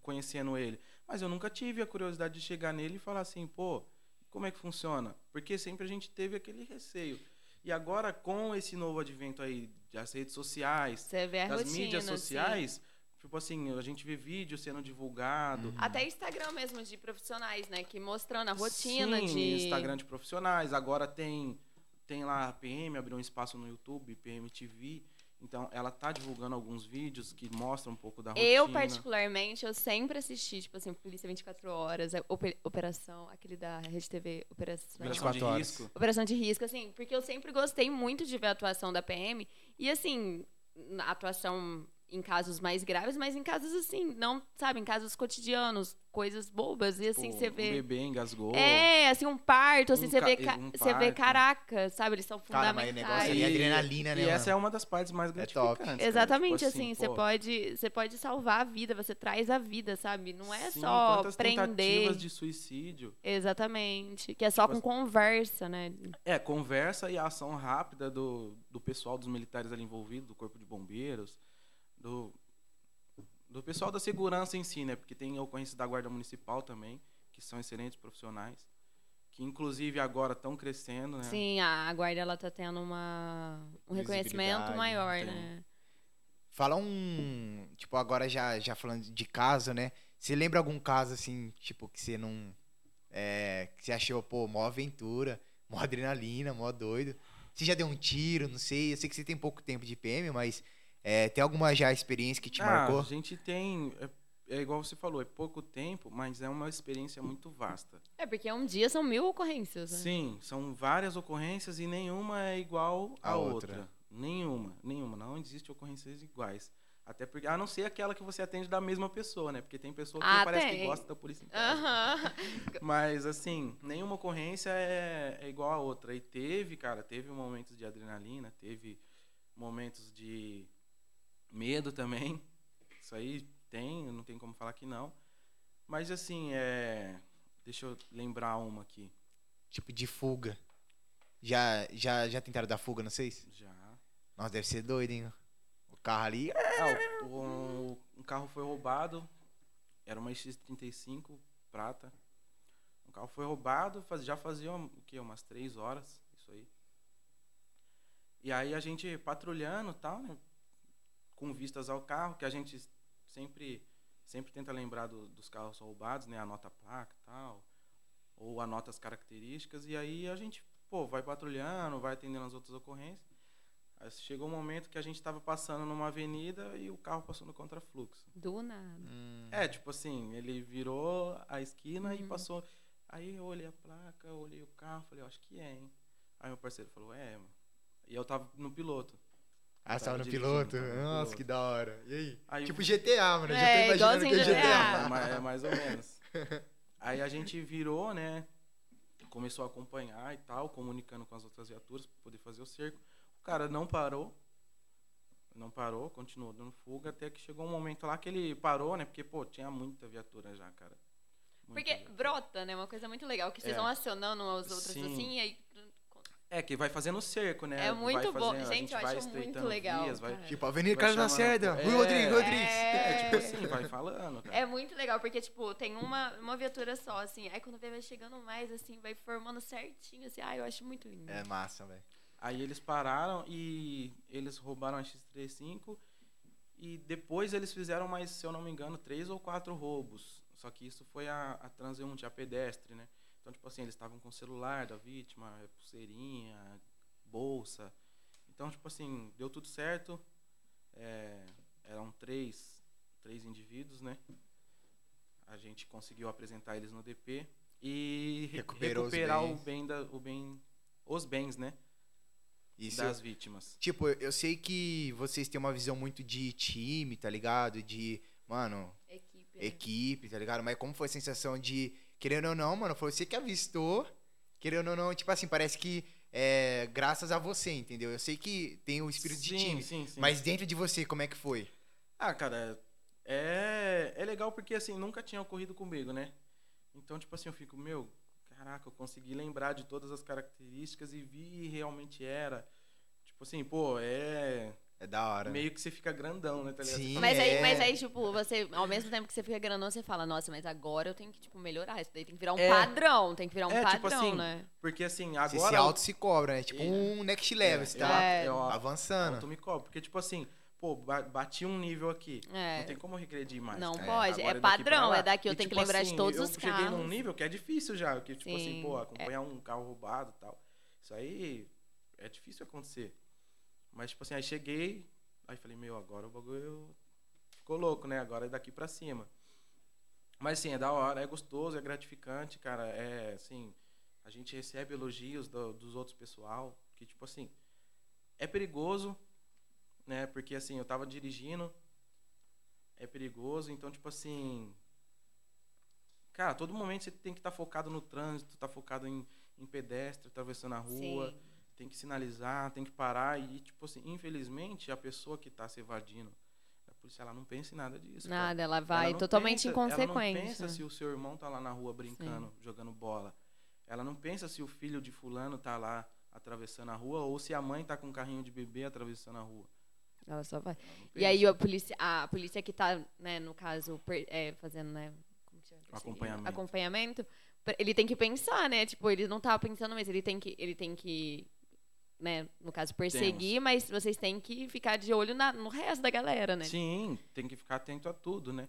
conhecendo ele, mas eu nunca tive a curiosidade de chegar nele e falar assim, pô, como é que funciona? Porque sempre a gente teve aquele receio. E agora, com esse novo advento aí das redes sociais, das rotina, mídias assim. sociais, tipo assim, a gente vê vídeo sendo divulgado. Até Instagram mesmo de profissionais, né? Que mostrando a rotina Sim, de. Instagram de profissionais. Agora tem, tem lá a PM, abriu um espaço no YouTube, PM TV. Então, ela tá divulgando alguns vídeos que mostram um pouco da rotina. Eu, particularmente, eu sempre assisti, tipo assim, Polícia 24 Horas, Operação, aquele da Rede TV, Operação. Operação de 24 horas. risco. Operação de risco, assim, porque eu sempre gostei muito de ver a atuação da PM. E, assim, a atuação em casos mais graves, mas em casos, assim, não, sabe, em casos cotidianos, coisas bobas. E, assim, Pô, você Um vê. bebê engasgou. É, assim, um parto, assim, Um você ca- vê, ca- um você vê, caraca, sabe? Eles são Cara, mas o fundamentais. negócio ali é adrenalina, né, E mano? essa é uma das partes mais É top. gratificantes. cara. Exatamente, Tipo assim, você pô, pode, você pode salvar a vida, você traz a vida, sabe? Não é sim, só prender. tentativas de suicídio. Exatamente. Que é só Tipo com conversa, né? É, conversa e ação rápida do, do pessoal dos militares ali envolvidos, do corpo de bombeiros, do, do pessoal da segurança em si, né? Porque tem ocorrências da Guarda Municipal também, que são excelentes profissionais, que inclusive agora estão crescendo, né? Sim, a, guarda ela tá tendo uma, um reconhecimento maior, tem. né? Fala um. Tipo, agora já, já falando de caso, né? Você lembra algum caso assim, tipo, que você não. É, que você achou, pô, mó aventura, mó adrenalina, mó doido. Você já deu um tiro, não sei. Eu sei que você tem pouco tempo de PM, mas é, tem alguma já experiência que te ah, marcou? a gente tem. É, é igual você falou, é pouco tempo, mas é uma experiência muito vasta. É, porque um dia são mil ocorrências, né? Sim, são várias ocorrências e nenhuma é igual à A outra. outra. Nenhuma, nenhuma. Não existe ocorrências iguais. Até porque, a não ser aquela que você atende da mesma pessoa, né? Porque tem pessoa que Ah, parece tem. que gosta da polícia. Aham. Mas, assim, nenhuma ocorrência é, é igual a outra. E teve, cara, teve momentos de adrenalina, teve momentos de medo também. Isso aí tem, não tem como falar que não. Mas, assim, é... Deixa eu lembrar uma aqui. Tipo, de fuga. Já, já, já tentaram dar fuga, não sei? Já. Nossa, deve ser doido, hein? O carro ali. Ah, o- o- um carro foi roubado. Era uma X35 prata. Um carro foi roubado, faz- já fazia o quê? Umas três horas, isso aí. E aí a gente patrulhando e tal, né? Com vistas ao carro, que a gente sempre, sempre tenta lembrar do- dos carros roubados, né? Anota a placa e tal. Ou anota as características. E aí a gente, pô, vai patrulhando, vai atendendo as outras ocorrências. Aí chegou um momento que a gente estava passando numa avenida e o carro passou no contrafluxo. Do nada. Hum, É, tipo assim, ele virou a esquina e Uhum. passou. Aí eu olhei a placa, olhei o carro, falei, acho que é, hein? Aí meu parceiro falou, é, mano. E eu tava no piloto. Ah, você tava tava no piloto? Nossa, piloto. que da hora. E aí? Aí tipo GTA, mano. Eu já tô É, imaginando que é GTA. GTA. É, é mais ou menos. Aí a gente virou, né? Começou a acompanhar e tal, comunicando com as outras viaturas para poder fazer o cerco. O cara não parou. Não parou, continuou dando fuga, até que chegou um momento lá que ele parou, né? Porque, pô, tinha muita viatura já, cara. Muita Porque viatura. brota, né? Uma coisa muito legal, que vocês É. vão acionando as outras Sim. assim, e aí. É, que vai fazendo gente né? É muito vai bom. fazendo- a Gente, eu vai acho muito legal, vias, vai-. Tipo, Avenida Carlos Lacerda. Rui É. Rodrigues, Rodrigues. É, tipo assim, vai falando, cara. É muito legal, porque, tipo, tem uma, uma viatura só, assim. Aí quando vê, vai chegando mais, assim, vai formando certinho, assim. Ah, eu acho muito lindo. É massa, velho. Aí eles pararam e eles roubaram a X35 e depois eles fizeram mais, se eu não me engano, três ou quatro roubos. Só que isso foi a, a transeunte, a pedestre, né? Então, tipo assim, eles estavam com o celular da vítima, pulseirinha, bolsa. Então, tipo assim, deu tudo certo. É, eram três, três indivíduos, né? A gente conseguiu apresentar eles no DP e re- Recuperou os recuperar o bens. bem da, o bem, os bens, né? Isso. das vítimas. Tipo, eu eu sei que vocês têm uma visão muito de time, tá ligado? De, mano, Equipe. né? equipe, tá ligado? Mas como foi a sensação de, querendo ou não, mano, foi você que avistou, querendo ou não, tipo assim, parece que é graças a você, entendeu? Eu sei que tem o espírito de sim, time, Sim, sim. mas dentro de você, como é que foi? Ah, cara, é, é legal porque, assim, nunca tinha ocorrido comigo, né? Então, tipo assim, eu fico, meu, caraca, eu consegui lembrar de todas as características e vi realmente era. Tipo assim, pô, é... É É da hora. meio que você fica grandão, né? Tá Sim. Mas aí, É. mas aí, tipo, você, ao mesmo tempo que você fica grandão, você fala, nossa, mas agora eu tenho que, tipo, melhorar. Isso daí tem que virar um É. padrão, tem que virar um É, padrão, tipo assim, né? Porque assim, Você agora. se auto se cobra, né? Tipo É. um next level, É, você tá É. eu- eu- avançando. auto me cobro. Porque, tipo assim, pô, ba- bati um nível aqui. É. Não tem como regredir mais. Não cara. pode, Agora é pra padrão, é daqui, eu E, tenho que tipo lembrar de assim, todos eu os cheguei num carros. nível que é difícil já. Que, tipo assim, Sim, pô, acompanhar um carro roubado e tal. Isso aí é difícil acontecer. Mas, tipo assim, aí cheguei, aí falei, meu, agora o bagulho ficou louco, né? Agora é daqui pra cima. Mas, assim, é da hora, é gostoso, é gratificante, cara. É, assim, a gente recebe elogios do- dos outros pessoal, que, tipo assim, é perigoso, né? Porque, assim, eu tava dirigindo, é perigoso, então, tipo assim... Cara, todo momento você tem que estar focado no trânsito, tá focado em, em pedestre, atravessando a rua, Sim. Tem que sinalizar, tem que parar e, tipo assim, infelizmente, a pessoa que tá se evadindo da polícia, ela não pensa em nada disso. Nada, ela Ela vai não totalmente pensa- inconsequente. Ela não pensa se o seu irmão tá lá na rua brincando, jogando bola. Ela não pensa se o filho de fulano tá lá atravessando a rua ou se a mãe tá com um carrinho de bebê atravessando a rua. Ela só vai. Ela E aí a polícia, a polícia que tá, né, no caso, per- é, fazendo, né, como que chama? Acompanhamento. acompanhamento, ele tem que pensar, né? Tipo, ele não tá pensando mesmo, ele tem que, ele tem que, né, no caso, perseguir, mas vocês têm que ficar de olho na- no resto da galera, né? Sim, tem que ficar atento a tudo, né?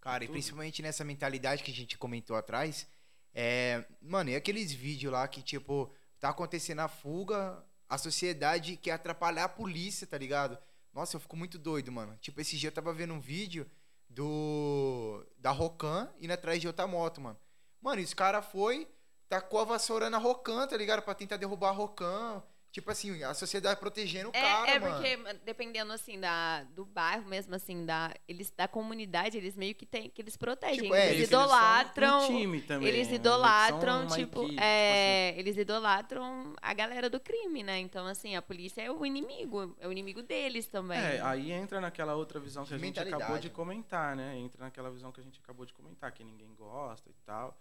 Cara, e Tudo. principalmente nessa mentalidade que a gente comentou atrás, é, mano, e aqueles vídeos lá que, tipo, tá acontecendo a fuga, a sociedade quer atrapalhar a polícia, tá ligado? Nossa, eu fico muito doido, mano. Tipo, esse dia eu tava vendo um vídeo do da Rocan indo atrás de outra moto, mano. Mano, esse cara foi, tacou a vassoura na Rocan, tá ligado? Pra tentar derrubar a Rocan. Tipo assim, a sociedade protegendo o É, cara, é mano. porque dependendo assim da do bairro mesmo assim da eles da comunidade eles meio que tem que eles protegem Tipo, é, eles eles idolatram um time também. eles né? idolatram uma tipo equipe, é eles idolatram a galera do crime né então assim a polícia é o inimigo é o inimigo deles também É, aí entra naquela outra visão que a gente acabou de comentar, né? Entra naquela visão que a gente acabou de comentar, que ninguém gosta e tal.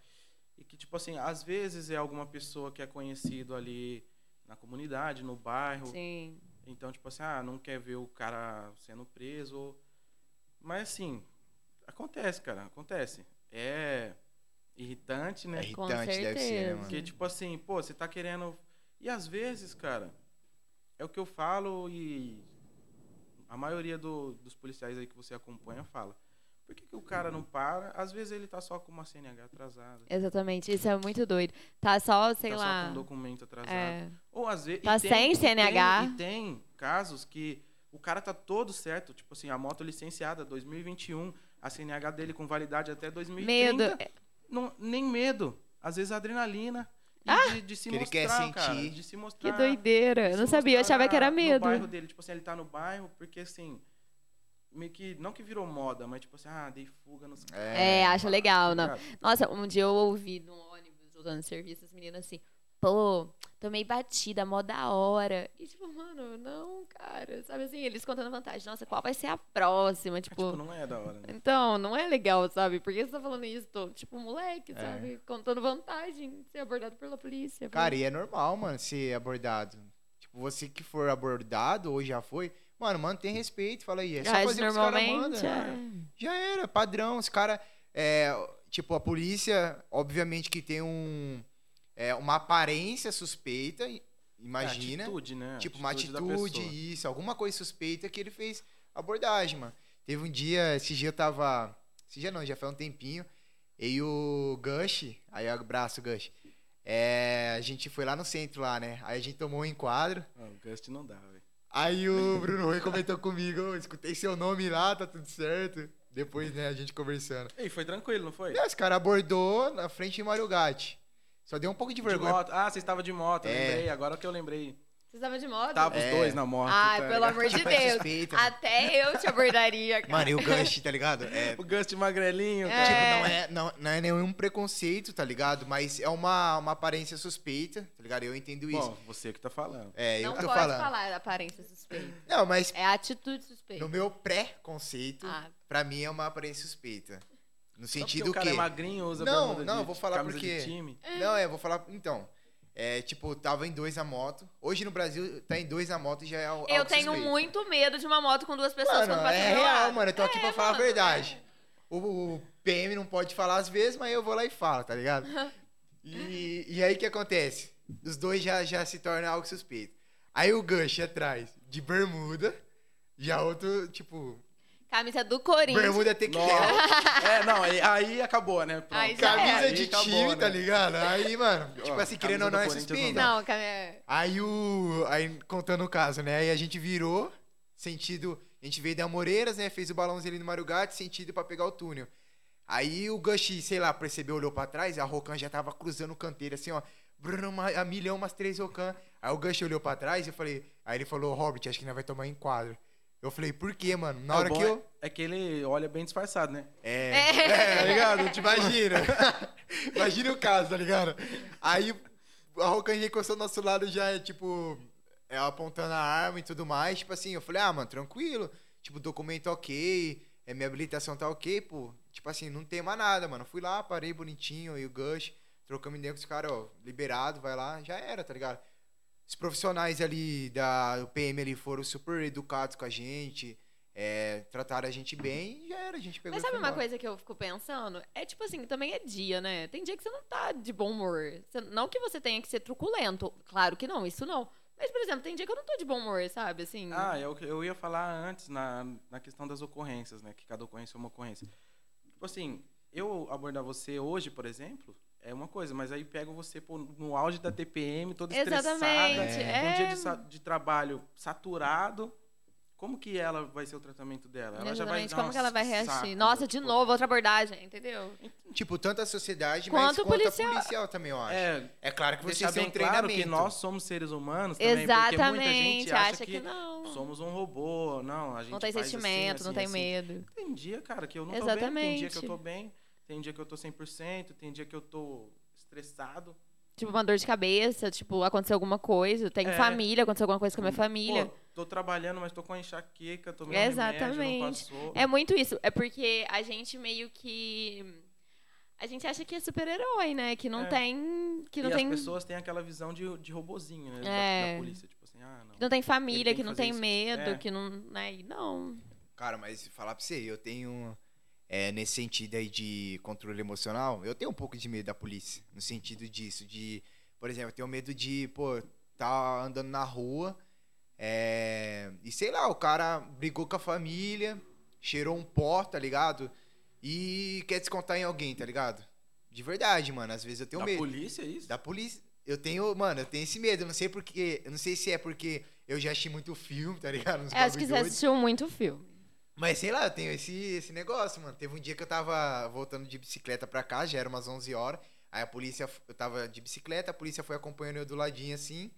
E que, tipo assim, às vezes é alguma pessoa que é conhecido ali na comunidade, no bairro. sim Então, tipo assim, ah, não quer ver o cara sendo preso. Mas assim, acontece, cara, acontece. É irritante, né? É irritante, deve ser, né, mano? Porque, tipo assim, pô, você tá querendo. E às vezes, cara, é o que eu falo e a maioria do- dos policiais aí que você acompanha fala. Por que, que o cara não para? Às vezes ele tá só com uma CNH atrasada. exatamente isso é muito doido tá só sei tá só lá com um documento atrasado. é, Ou às vezes. Tá e tem- sem CNH. Tem, e tem casos que o cara tá todo certo, tipo assim, a moto licenciada 2021, a CNH dele com validade até 2030. medo Não, nem medo. Às vezes adrenalina. E de, de se Que ele mostrar, quer cara. sentir. De se que mostrar. doideira eu não sabia eu achava que era No medo bairro dele, tipo assim, ele tá no bairro porque assim. Meio que. Não que virou moda, mas tipo assim, ah, dei fuga nos caras. É, acho legal, não. Nossa, um dia eu ouvi no ônibus, voltando de serviço, as meninas assim, pô, tomei batida, mó da hora. E tipo, mano, não, cara. Sabe assim, eles contando vantagem. Nossa, qual vai ser a próxima? É, Tipo, tipo, não é da hora, né? então, não é legal, sabe? Por que você tá falando isso? Tô, tipo, moleque, É. sabe? Contando vantagem, ser abordado pela polícia. Cara, e é normal, mano, ser abordado. Tipo, você que for abordado ou já foi, mano, mantém respeito, fala aí. É só Mas fazer o que os caras mandam. é. né? Já era, padrão. Os caras. É, tipo, a polícia, obviamente que tem um. é, uma aparência suspeita, imagina. É, atitude, né? tipo, uma da atitude, isso, alguma coisa suspeita que ele fez abordagem, mano. Teve um dia, esse dia eu tava. Esse dia não, já foi um tempinho. E o Gush, aí abraço, Gush. É, a gente foi lá no centro lá, né? Aí a gente tomou um enquadro. Ah, o Gust não dá, velho. Aí o Bruno Rui comentou comigo, "Ô, escutei seu nome lá, tá tudo certo. Depois, né, a gente conversando. Ei, foi tranquilo, não foi? E esse cara abordou na frente de Mario Gatti. Só deu um pouco de De vergonha. moto. Ah, você estava de moto, É. lembrei. Agora que eu lembrei. Você estava de moto? Tava os É. dois na moto. Ai, tá pelo ligado? amor de Tipo, é Deus. Até eu te abordaria, cara. Mano, e o Gush, tá ligado? É, O Gust magrelinho, É. cara. Tipo, não é, não, não é nenhum preconceito, tá ligado? Mas é uma, uma aparência suspeita, tá ligado? Eu entendo isso. Bom, você que tá falando. é, eu não que tô pode falando. falar da aparência suspeita. Não, mas É atitude suspeita. no meu pré-conceito, Ah, pra mim é uma aparência suspeita. No Só porque sentido o cara que. é magrinho, usa Não, não, de, eu vou falar porque- de time. Não, é, vou falar. Então. É, tipo, tava em dois a moto. Hoje no Brasil, tá em dois a moto e já é algo Eu tenho suspeito. muito medo de uma moto com duas pessoas Mano, é real, mano. Eu tô aqui É, pra falar mano, a verdade. O, o PM não pode falar às vezes, mas eu vou lá e falo, tá ligado? E, e aí o que acontece? Os dois já, já se tornam algo suspeito. Aí o Gush atrás, de bermuda, já outro, tipo, é. Camisa do Corinthians. bermuda tem que Nossa. é, não, aí, aí acabou, né? Pronto. Aí já Camisa era. de Aí acabou, time, né? tá ligado? Aí, mano, tipo Ó, assim, querendo ou não é Corinthians não suspeita. Não, Camisa... Aí o. Aí contando o caso, né? Aí a gente virou, sentido. A gente veio da Moreiras, né? Fez o balãozinho ali no Marugate, sentido pra pegar o túnel. Aí o Gush, sei lá, percebeu, olhou pra trás, a Rocan já tava cruzando o canteiro, assim, ó. Bruno, uma, a milhão, umas três Rocan. Aí o Gush olhou pra trás e eu falei. Aí ele falou, Robert, acho que nós vai tomar enquadro. Eu falei, por quê, mano? Na É, hora que é- eu. É que ele olha bem disfarçado, né? É. É. É, tá ligado? Te imagina. imagina o caso, tá ligado? Aí a Rocan já encostou do nosso lado já, tipo, é, apontando a arma e tudo mais. Tipo assim, eu falei, ah, mano, tranquilo. Tipo, documento ok, é, minha habilitação tá ok, pô. Tipo assim, não tem mais nada, mano. Fui lá, parei bonitinho, e o Gush, trocamos ideia com os caras, ó, liberado, vai lá, já era, tá ligado? Os profissionais ali da do PM ali foram super educados com a gente, é, trataram a gente bem e já era, a gente pegou Mas sabe uma coisa que eu fico pensando? É tipo assim, também é dia, né? Tem dia que você não tá de bom humor. Você- não que você tenha que ser truculento. Claro que não, isso não. Mas, por exemplo, tem dia que eu não tô de bom humor, sabe? Assim. Ah, eu, eu ia falar antes na, na questão das ocorrências, né? Que cada ocorrência é uma ocorrência. Tipo assim, eu abordar você hoje, por exemplo, é uma coisa, mas aí pego você pô, no auge da TPM, toda estressada, Exatamente. É. um É, dia de, de trabalho saturado. Como que ela vai ser o tratamento dela? Ela já vai exatamente. dar Como que ela vai saco, reagir? Nossa, de tipo, novo, outra abordagem, entendeu? Tipo, tanto a sociedade, Quanto mas o quanto policial. a policial também, eu acho. É, É, claro que você deixar tem bem um claro treinamento. que nós somos seres humanos também, porque muita Exatamente. gente acha, acha que, não. somos um robô, não, a gente Não tem faz assim, sentimento, não assim, tem assim. medo. Tem dia, cara, que eu não tô bem, tem dia que eu Exatamente. tô bem, tem dia que eu tô 100%, tem dia que eu tô estressado. Tipo, uma dor de cabeça, tipo, aconteceu alguma coisa. Tenho É. família, aconteceu alguma coisa com a minha família. Pô, tô trabalhando, mas tô com a enxaqueca, tomando remédio, Exatamente. não passou. É muito isso. É porque a gente meio que. A gente acha que é super-herói, né? Que não É. tem. Que não e tem. as pessoas têm aquela visão de, de robozinho, né, da- É. da, polícia, tipo assim, ah, não. Que não tem família, tem que que não tem isso. medo, É. que não. Né? E não. Cara, mas falar pra você, eu tenho. É, nesse sentido aí de controle emocional, eu tenho um pouco de medo da polícia. No sentido disso, de. Por exemplo, eu tenho medo de, pô, tá andando na rua. é, e sei lá, o cara brigou com a família, cheirou um pó, tá ligado? E quer descontar em alguém, tá ligado? De verdade, mano. Às vezes eu tenho da medo. polícia, é isso? Da polícia. Eu tenho, mano, eu tenho esse medo. Eu não sei porque. Eu não sei se é porque eu já assisti muito filme, tá ligado? Uns É, acho que você doido. assistiu muito filme. Mas sei lá, eu tenho esse, esse negócio, mano. Teve um dia que eu tava voltando de bicicleta pra cá, já era umas 11 horas. Aí a polícia, eu tava de bicicleta, a polícia foi acompanhando eu do ladinho assim.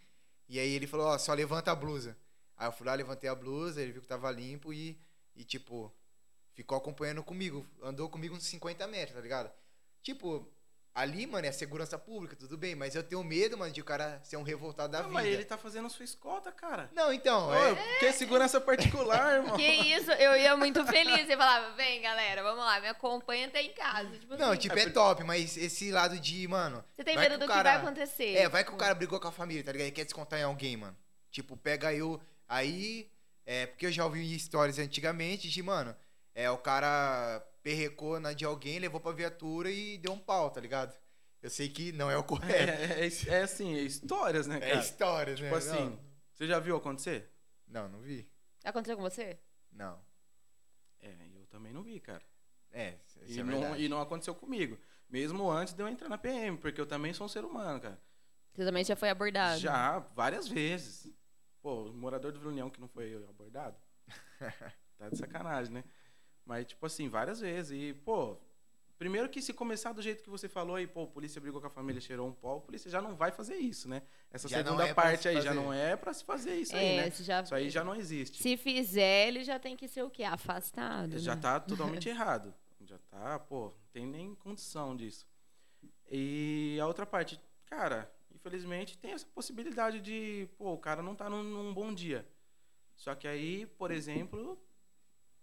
E aí ele falou: Ó, só levanta a blusa. Aí eu fui lá, levantei a blusa, ele viu que tava limpo e, e tipo, ficou acompanhando comigo. Andou comigo uns 50 metros, tá ligado? Tipo, ali, mano, é segurança pública, tudo bem, mas eu tenho medo, mano, de o cara ser um revoltado da Não, vida. mas ele tá fazendo sua escolta, cara. Não, então, Ô, é. Que segurança particular, irmão. Que isso, eu ia muito feliz. Eu falava, vem, galera, vamos lá, me acompanha até em casa. Tipo Não, assim, tipo, É é top, mas esse lado de, mano. você tem medo que do o que cara- vai acontecer. É, vai que o cara brigou com a família, tá ligado? E quer descontar em alguém, mano. Tipo, pega eu. Aí. É, porque eu já ouvi histórias antigamente de, mano, é, o cara perrecou na de alguém, levou pra viatura e deu um pau, tá ligado? Eu sei que não é o correto. É, é, é assim, é histórias, né, É, cara? histórias, né? tipo assim, Não. você já viu acontecer? Não, não vi. Aconteceu com você? Não. É, eu também não vi, cara. É, isso E é não, e não aconteceu comigo. Mesmo antes de eu entrar na PM, porque eu também sou um ser humano, cara. Você também já foi abordado? Já, várias vezes. Pô, o morador do Vila União que não foi abordado. tá de sacanagem, né? Mas, tipo assim, várias vezes. E, pô, primeiro que se começar do jeito que você falou aí, pô, a polícia brigou com a família, cheirou um pó, a polícia já não vai fazer isso, né? Essa Já segunda é parte se aí já não é pra se fazer isso aí, É, né? se já... Isso aí já não existe. Se fizer, ele já tem que ser o quê? Afastado. Já né? tá totalmente errado. Já tá, pô, não tem nem condição disso. E a outra parte, cara, infelizmente tem essa possibilidade de, pô, o cara não tá num, num bom dia. Só que aí, por exemplo,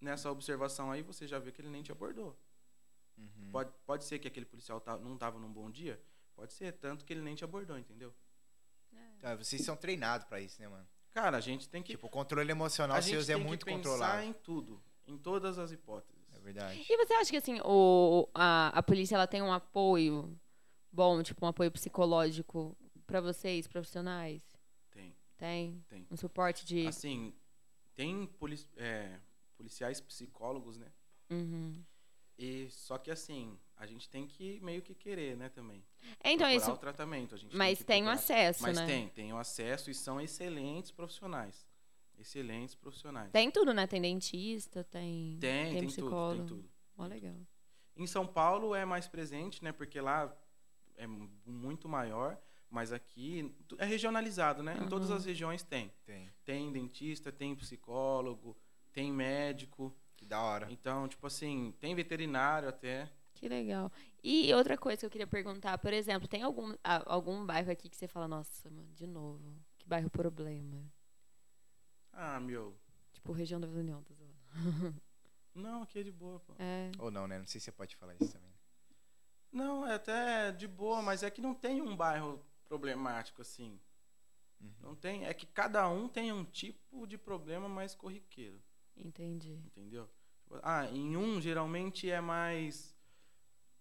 nessa observação aí, você já viu que ele nem te abordou. Uhum. Pode, pode ser que aquele policial tá, não tava num bom dia? Pode ser, tanto que ele nem te abordou, entendeu? Então, vocês são treinados pra isso, né, mano? Cara, a gente tem que. Tipo, o controle emocional a gente tem é que muito pensar controlado. em tudo, em todas as hipóteses. É verdade. E você acha que assim, o, a, a polícia ela tem um apoio bom, tipo um apoio psicológico pra vocês, profissionais? Tem, Tem? tem. Um suporte de. Assim, tem polici- é, policiais psicólogos, né? Uhum. E só que assim, a gente tem que meio que querer, né, também. É, Então, procurar isso. o tratamento. A gente Mas tem o procurar. acesso, Mas né? tem, tem o acesso e são excelentes profissionais. Excelentes profissionais. Tem tudo, né? Tem dentista, tem. tem, tem tudo, psicólogo. tem tudo. Ó, legal. Em São Paulo é mais presente, né? Porque lá é mu- muito maior, mas aqui é regionalizado, né? Em todas Aham. as regiões tem. Tem. Tem dentista, tem psicólogo, tem médico. Que da hora. Então, tipo assim, tem veterinário até. Que legal. E outra coisa que eu queria perguntar, por exemplo, tem algum, algum bairro aqui que você fala, nossa, mano, de novo, que bairro problema? Ah, meu. Tipo, região da Vila União, tô zoando. Não, aqui é de boa, pô. É. Ou não, né? Não sei se você pode falar isso também. Não, é até de boa, mas é que não tem um bairro problemático assim. Uhum. Não tem, é que cada um tem um tipo de problema mais corriqueiro, Entendi. entendeu? Ah, em um geralmente é mais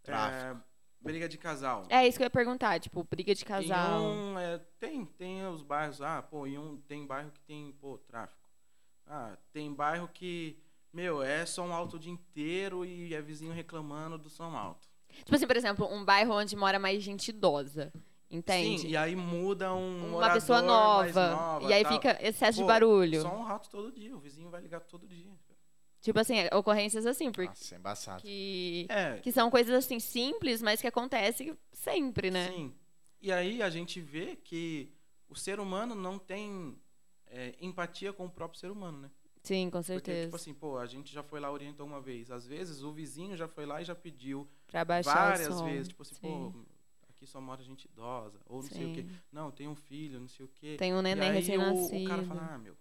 Tráfico. é, briga de casal. É isso que eu ia perguntar, tipo, briga de casal. Em um é, tem, tem os bairros, ah, pô, em um tem bairro que tem, pô, tráfico. Ah, tem bairro que, meu, é som alto o dia inteiro e é vizinho reclamando do som alto. Tipo assim, por exemplo, um bairro onde mora mais gente idosa. Entende? Sim, e aí muda um Uma pessoa mais nova. nova, e aí tal. fica excesso de Pô, barulho. Som alto todo dia, o vizinho vai ligar todo dia. Tipo assim, ocorrências assim, porque Nossa, é embaçado. que, É, que são coisas assim simples, mas que acontecem sempre, né? sim. E aí a gente vê que o ser humano não tem é, empatia com o próprio ser humano, né? Sim, com Porque, certeza. tipo assim, pô, a gente já foi lá, orientou uma vez. Às vezes o vizinho já foi lá e já pediu pra baixar várias o som. vezes. Tipo assim, Sim. pô, aqui só mora gente idosa. Ou não sei o quê. Sim. Não, tem um filho, não sei o quê. Tem um neném aí o, recém-nascido. o cara fala, ah, meu,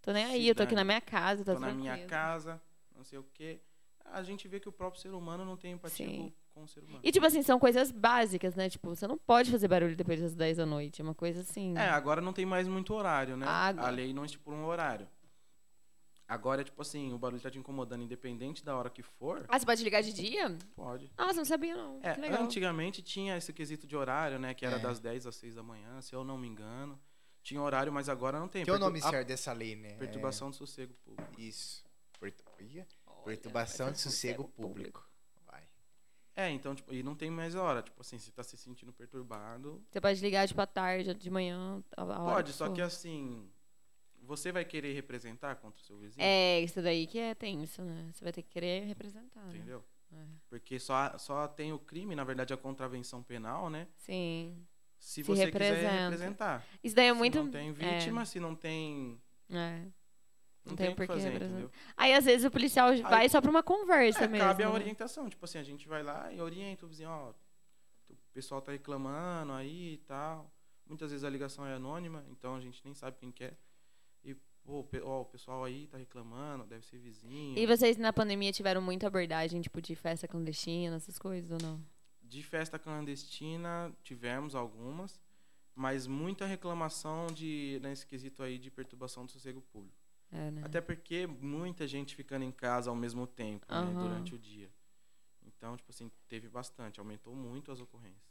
Tô nem aí, eu tô aqui na minha casa, tá tô na minha tranquilo. casa, não sei o quê. A gente vê que o próprio ser humano não tem empatia Sim. com, com o ser humano. E, tipo assim, são coisas básicas, né? Tipo, você não pode fazer barulho depois das 10 da noite. É uma coisa assim. É, agora não tem mais muito horário, né? Ah, A lei não estipula um horário. Agora, é tipo assim, o barulho tá te incomodando independente da hora que for, Ah, você pode ligar de dia? pode. Nossa, não sabia, não. É, que legal. antigamente tinha esse quesito de horário, né? Que era É. das 10 às 6 da manhã, se eu não me engano. Tinha horário, mas agora não tem. Que é o nome a certo dessa lei, né? Perturbação do sossego público. É, isso. Pertu... Olha, Perturbação de sossego público. Vai. É, então, tipo, e não tem mais hora. Tipo assim, se tá se sentindo perturbado, Você pode ligar, tipo, à tarde, de manhã, a a hora pode. Só for. que assim, você vai querer representar contra o seu vizinho? É, isso daí que é tenso, né? Você vai ter que querer representar, né? Entendeu? É. Porque só, só tem o crime, na verdade, a contravenção penal, né? Sim. Se, Se você quiser representa. representar. Isso daí é Se muito... não tem vítima, se não tem. É, é. Não, Não tem, tem por que fazer, entendeu? Aí, às vezes, o policial vai só pra uma conversa É, mesmo. cabe a né? orientação. Tipo assim, a gente vai lá e orienta o vizinho, ó. O pessoal tá reclamando aí e tal. Muitas vezes a ligação é anônima, então a gente nem sabe quem quer. E, pô, o pe- ó, o pessoal aí tá reclamando, deve ser vizinho. E vocês, na pandemia, tiveram muita abordagem, tipo, de festa clandestina, essas coisas, ou não? De festa clandestina, tivemos algumas, mas muita reclamação de, nesse quesito aí de perturbação do sossego público. É, né? Até porque muita gente ficando em casa ao mesmo tempo, né, Aham. durante o dia. Então, tipo assim, teve bastante, aumentou muito as ocorrências.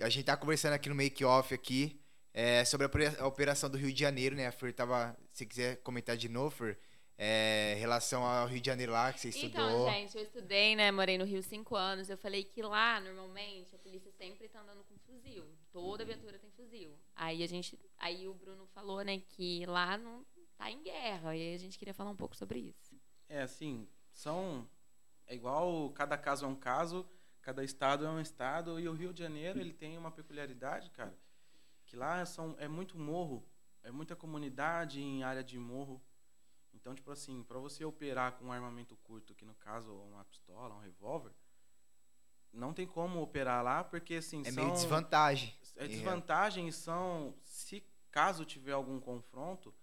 A gente tá conversando aqui no make-off aqui é, sobre a opera- a operação do Rio de Janeiro, né? A Fer tava. Se quiser comentar de novo, Fer, é, em relação ao Rio de Janeiro lá que você estudou. Então, gente, eu estudei, né? Morei no Rio cinco anos. Eu falei que lá, normalmente, a polícia sempre tá andando com fuzil. Toda viatura tem fuzil. Aí a gente. Aí o Bruno falou, né, que lá não tá em guerra. E aí a gente queria falar um pouco sobre isso. É assim, são. É igual cada caso é um caso, cada estado é um estado, e o Rio de Janeiro ele tem uma peculiaridade, cara, que lá são, é muito morro, é muita comunidade em área de morro. Então, tipo assim, para você operar com um armamento curto, que no caso uma pistola, um revólver, não tem como operar lá, porque assim, É são meio desvantagem. é em real. desvantagens são se caso tiver algum confronto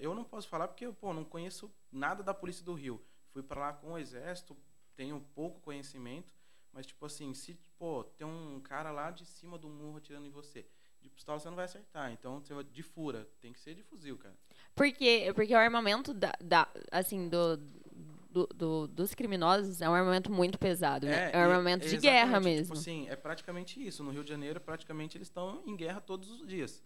eu não posso falar porque pô não conheço nada da polícia do Rio fui para lá com o exército tenho pouco conhecimento mas tipo assim se pô tem um cara lá de cima do morro atirando em você de pistola você não vai acertar. Então, você vai de fura, tem que ser de fuzil, cara. Porque, porque o armamento da, da assim, do, do, do- dos criminosos é um armamento muito pesado, né? É, um e- armamento de guerra exatamente, mesmo. Tipo assim, é praticamente isso. No Rio de Janeiro, praticamente eles estão em guerra todos os dias.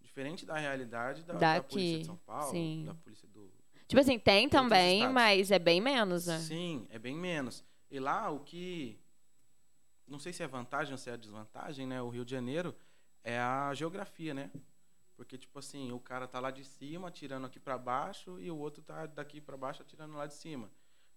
Diferente da realidade da, da polícia Daqui, de São Paulo, sim. da polícia do. Tipo assim, tem também, mas é bem menos, né? Sim, é bem menos. E lá o que. Não sei se é vantagem ou se é desvantagem, né? O Rio de Janeiro é a geografia, né? Porque, tipo assim, o cara tá lá de cima atirando aqui pra baixo e o outro tá daqui pra baixo atirando lá de cima.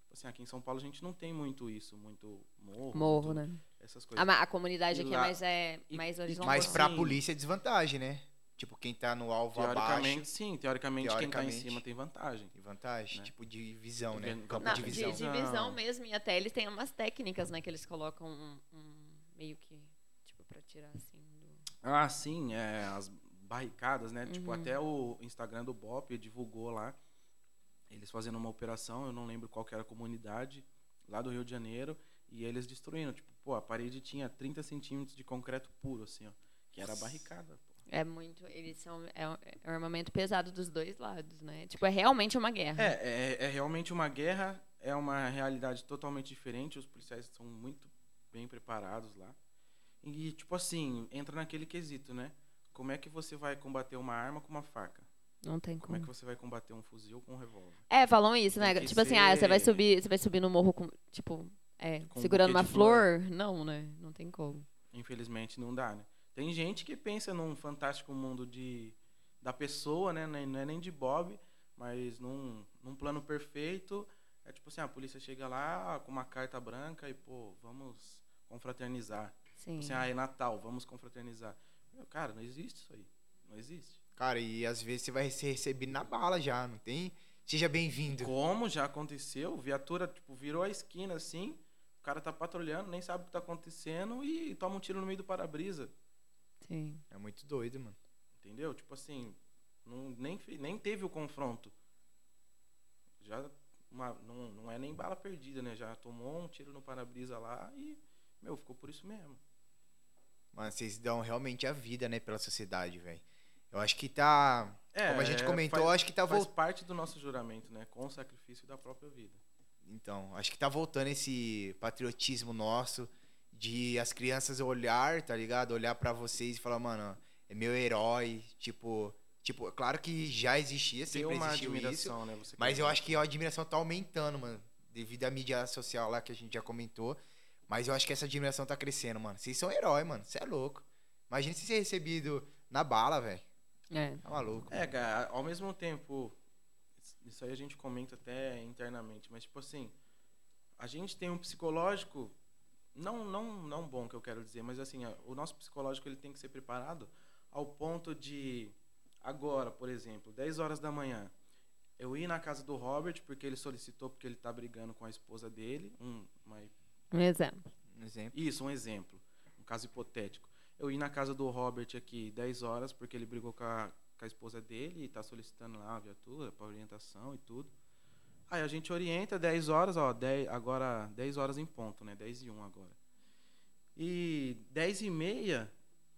Tipo assim, aqui em São Paulo a gente não tem muito isso, muito morro. Morro, muito né? Essas A, coisas. ma- a comunidade E aqui é lá- mais, é, e- mais e horizontal. Mas pra Sim. polícia é desvantagem, né? Tipo, quem tá no alvo Teoricamente, abaixo sim. Teoricamente, quem tá em Teoricamente. cima tem vantagem. tem vantagem. Né? Tipo, de visão, né? Campo Não, de de, visão. de visão mesmo, e até eles têm umas técnicas, né? Que eles colocam um, um meio que, tipo, pra tirar assim. Ah, sim, é, as barricadas, né? Tipo, Uhum. até o Instagram do Bop divulgou lá, eles fazendo uma operação, eu não lembro qual era a comunidade, lá do Rio de Janeiro, e eles destruindo. Tipo, pô, a parede tinha 30 centímetros de concreto puro, assim, ó. Que era barricada, pô. É muito. Eles são. É um é um armamento pesado dos dois lados, né? Tipo, é realmente uma guerra. É, é, é realmente uma guerra, é uma realidade totalmente diferente, os policiais são muito bem preparados lá. E, tipo assim, entra naquele quesito, né? Como é que você vai combater uma arma com uma faca? Não tem Como é como. que você vai combater um fuzil com um revólver? É, falam isso, né? Tipo assim, ah, você vai ser- subir, você vai subir no morro com, tipo, é, Com um segurando buquê uma de flor. Não, né? Não tem como. Infelizmente não dá, né? Tem gente que pensa num fantástico mundo de da pessoa, né? Não é nem de Bob, mas num, num plano perfeito. É tipo assim, a polícia chega lá com uma carta branca e, pô, vamos confraternizar. Sim. Tipo assim, ah, é Natal, vamos confraternizar. Meu, cara, não existe isso aí. Não existe. Cara, e às vezes você vai ser recebido na bala já, não tem? Seja bem-vindo. Como já aconteceu, viatura, tipo, virou a esquina assim, o cara tá patrulhando, nem sabe o que tá acontecendo e toma um tiro no meio do para-brisa. Sim. É muito doido, mano. Entendeu? Tipo assim, não, nem, nem teve o confronto. Já uma- não, não é nem bala perdida, né? Já tomou um tiro no para-brisa lá e, meu, ficou por isso mesmo. Mano, vocês dão realmente a vida, né, pela sociedade, velho. Eu acho que tá. Como a gente comentou, faz, acho que tá faz voltando. parte do nosso juramento, né? Com o sacrifício da própria vida. Então, acho que tá voltando esse patriotismo nosso de as crianças olhar, tá ligado? Olhar pra vocês e falar, mano, é meu herói. Tipo, tipo, claro que já existia, Tem sempre uma existiu isso. admiração, né? Mas eu acho que a admiração tá aumentando, mano. Devido à mídia social lá que a gente já comentou. Mas eu acho que essa admiração tá crescendo, mano. Vocês são herói, mano. Você é louco. Imagina se ser recebido na bala, velho. É. Tá maluco. É, cara, ao mesmo tempo, isso aí a gente comenta até internamente, mas tipo assim, a gente tem um psicológico não não não bom que eu quero dizer, mas assim, o nosso psicológico ele tem que ser preparado ao ponto de agora, por exemplo, 10 horas da manhã, eu ir na casa do Robert porque ele solicitou porque ele tá brigando com a esposa dele, um, uma Um exemplo. Um exemplo. isso, um exemplo. Um caso hipotético. Eu ir na casa do Robert aqui 10 horas, porque ele brigou com a, com a esposa dele e tá solicitando lá a viatura para orientação e tudo. Aí a gente orienta 10 horas, ó, 10, agora 10 horas em ponto, né? 10 e 1 agora. E 10 e meia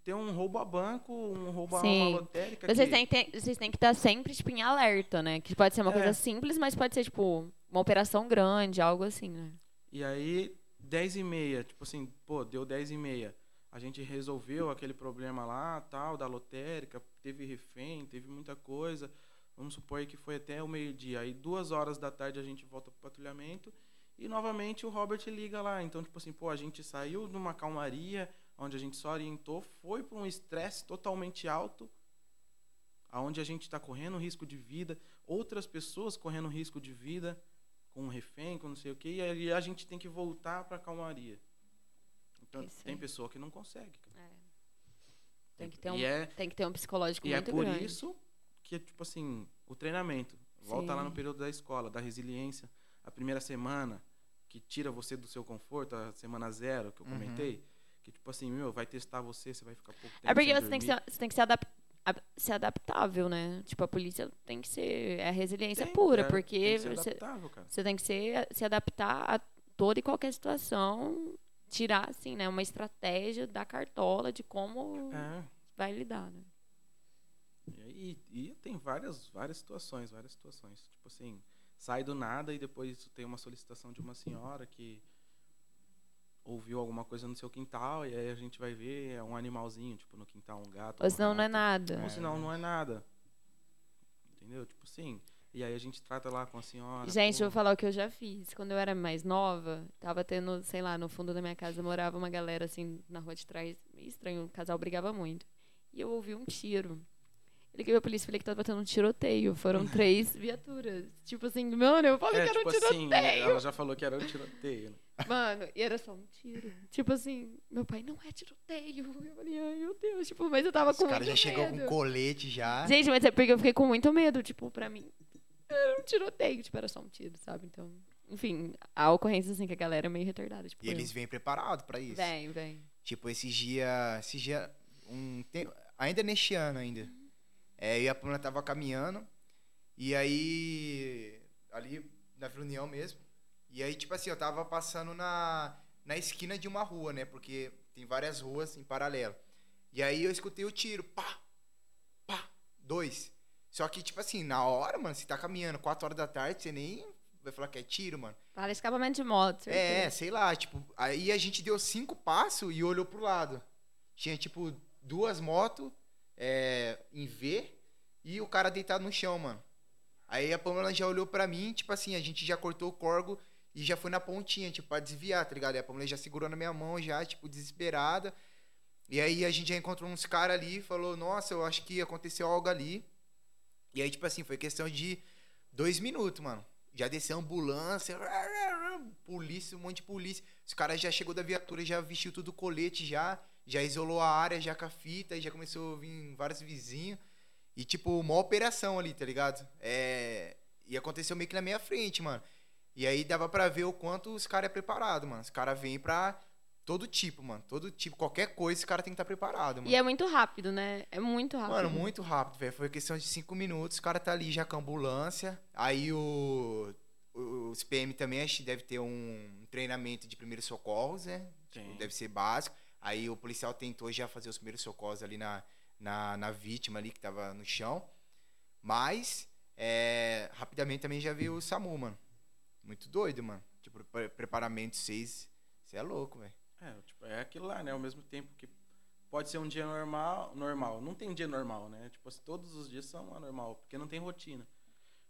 tem um roubo a banco, um roubo a Sim. uma lotérica. Vocês que- têm, vocês têm que estar sempre, tipo, em alerta, né? Que pode ser uma É. coisa simples, mas pode ser, tipo, uma operação grande, algo assim, né? E aí, 10 e meia, tipo assim, pô, deu 10 e meia. A gente resolveu aquele problema lá, tal, da lotérica, teve refém, teve muita coisa. Vamos supor que foi até o meio-dia. Aí, duas horas da tarde, a gente volta pro patrulhamento. E, novamente, o Robert liga lá. Então, tipo assim, pô, a gente saiu de uma calmaria, onde a gente só orientou, foi para um estresse totalmente alto, aonde a gente está correndo risco de vida, outras pessoas correndo risco de vida, com um refém, com não sei o quê, e aí a gente tem que voltar para a calmaria. Então, Isso tem aí. pessoa que não consegue. cara. Tem que ter um, E é, tem que ter um psicológico e é muito por grande. isso que, tipo assim, o treinamento, volta lá no Sim. período da escola, da resiliência, a primeira semana, que tira você do seu conforto, a semana zero, que eu Uhum. comentei, que, tipo assim, meu, vai testar você, você vai ficar pouco tempo É porque você tem que, ser, você tem que ser, adap- a- ser adaptável, né? Tipo, a polícia tem que ser. É a resiliência Tem, pura, é, porque tem que ser você, cara. você tem que ser, se adaptar a toda e qualquer situação, tirar, assim, né? Uma estratégia da cartola de como. É, vai lidar, né? E, e tem várias, várias situações, várias situações. Tipo assim, sai do nada e depois tem uma solicitação de uma senhora que ouviu alguma coisa no seu quintal e aí a gente vai ver é um animalzinho, tipo no quintal um gato. Ou um senão não é nada. Ou senão não é nada. Entendeu? Tipo assim. E aí a gente trata lá com a senhora. Gente, pô, eu vou falar o que eu já fiz. Quando eu era mais nova, tava tendo, sei lá, no fundo da minha casa morava uma galera assim na rua de trás, meio estranho, o casal brigava muito. E eu ouvi um tiro. Liguei pra polícia e falei que tava tendo um tiroteio. Foram três viaturas. Tipo assim, mano, eu falei É, que era tipo um tiroteio. assim, ela já falou que era um tiroteio. né? Mano, e era só um tiro. Tipo assim, meu pai, não é tiroteio. Eu falei, ai meu Deus. Tipo, mas eu tava Os com caras já muito chegou medo. com colete já. Gente, mas é porque eu fiquei com muito medo. Tipo, pra mim, era um tiroteio. Tipo, era só um tiro, sabe? Então, enfim, a ocorrência, assim, que a galera é meio retardada. Tipo, E eles vêm preparados pra isso. Vem, vem. Tipo, esses dias. Esses dias. Um, tem- ainda neste ano ainda. É, e a Pamela tava caminhando. E aí. Ali na Vila União mesmo. E aí, tipo assim, eu tava passando na, na esquina de uma rua, né? Porque tem várias ruas em paralelo. E aí eu escutei o tiro. Pá! Pá! Dois. Só que, tipo assim, na hora, mano, você tá caminhando 4 horas da tarde, você nem vai falar que é tiro, mano. Fala escapamento de moto. É, certeza. sei lá, tipo, aí a gente deu cinco passos e olhou pro lado. Tinha, tipo, duas motos é, em V e o cara deitado no chão, mano. Aí a Pamela já olhou pra mim, tipo assim, a gente já cortou o corgo e já foi na pontinha, tipo, pra desviar, tá ligado? Aí a Pamela já segurou na minha mão, já, tipo, desesperada. E aí a gente já encontrou uns caras ali e falou, nossa, eu acho que aconteceu algo ali. E aí, tipo assim, foi questão de dois minutos, mano. Já desceu ambulância, polícia, um monte de polícia. Os caras já chegou da viatura, já vestiu tudo colete já, já isolou a área já com a fita, e já começou a vir vários vizinhos. E, tipo, uma operação ali, tá ligado? É... E aconteceu meio que na minha frente, mano. E aí dava pra ver o quanto os caras é preparado, mano. Os caras vêm pra todo tipo, mano. Todo tipo, qualquer coisa, os caras tem que estar preparado, mano. E é muito rápido, né? É muito rápido. Mano, muito rápido, velho. Foi questão de cinco minutos. O cara tá ali já com a ambulância. Aí o. Os PM também acho que deve ter um treinamento de primeiros socorros, né? Tipo, Tem. deve ser básico. Aí o policial tentou já fazer os primeiros socorros ali na, na, na vítima ali que tava no chão. Mas, é, rapidamente também já viu o SAMU, mano. Muito doido, mano. Tipo, pre preparamento 6. Você é louco, velho. É, tipo, é aquilo lá, né? Ao mesmo tempo que pode ser um dia normal, normal. Não tem dia normal, né? Tipo, assim, todos os dias são anormal, porque não tem rotina.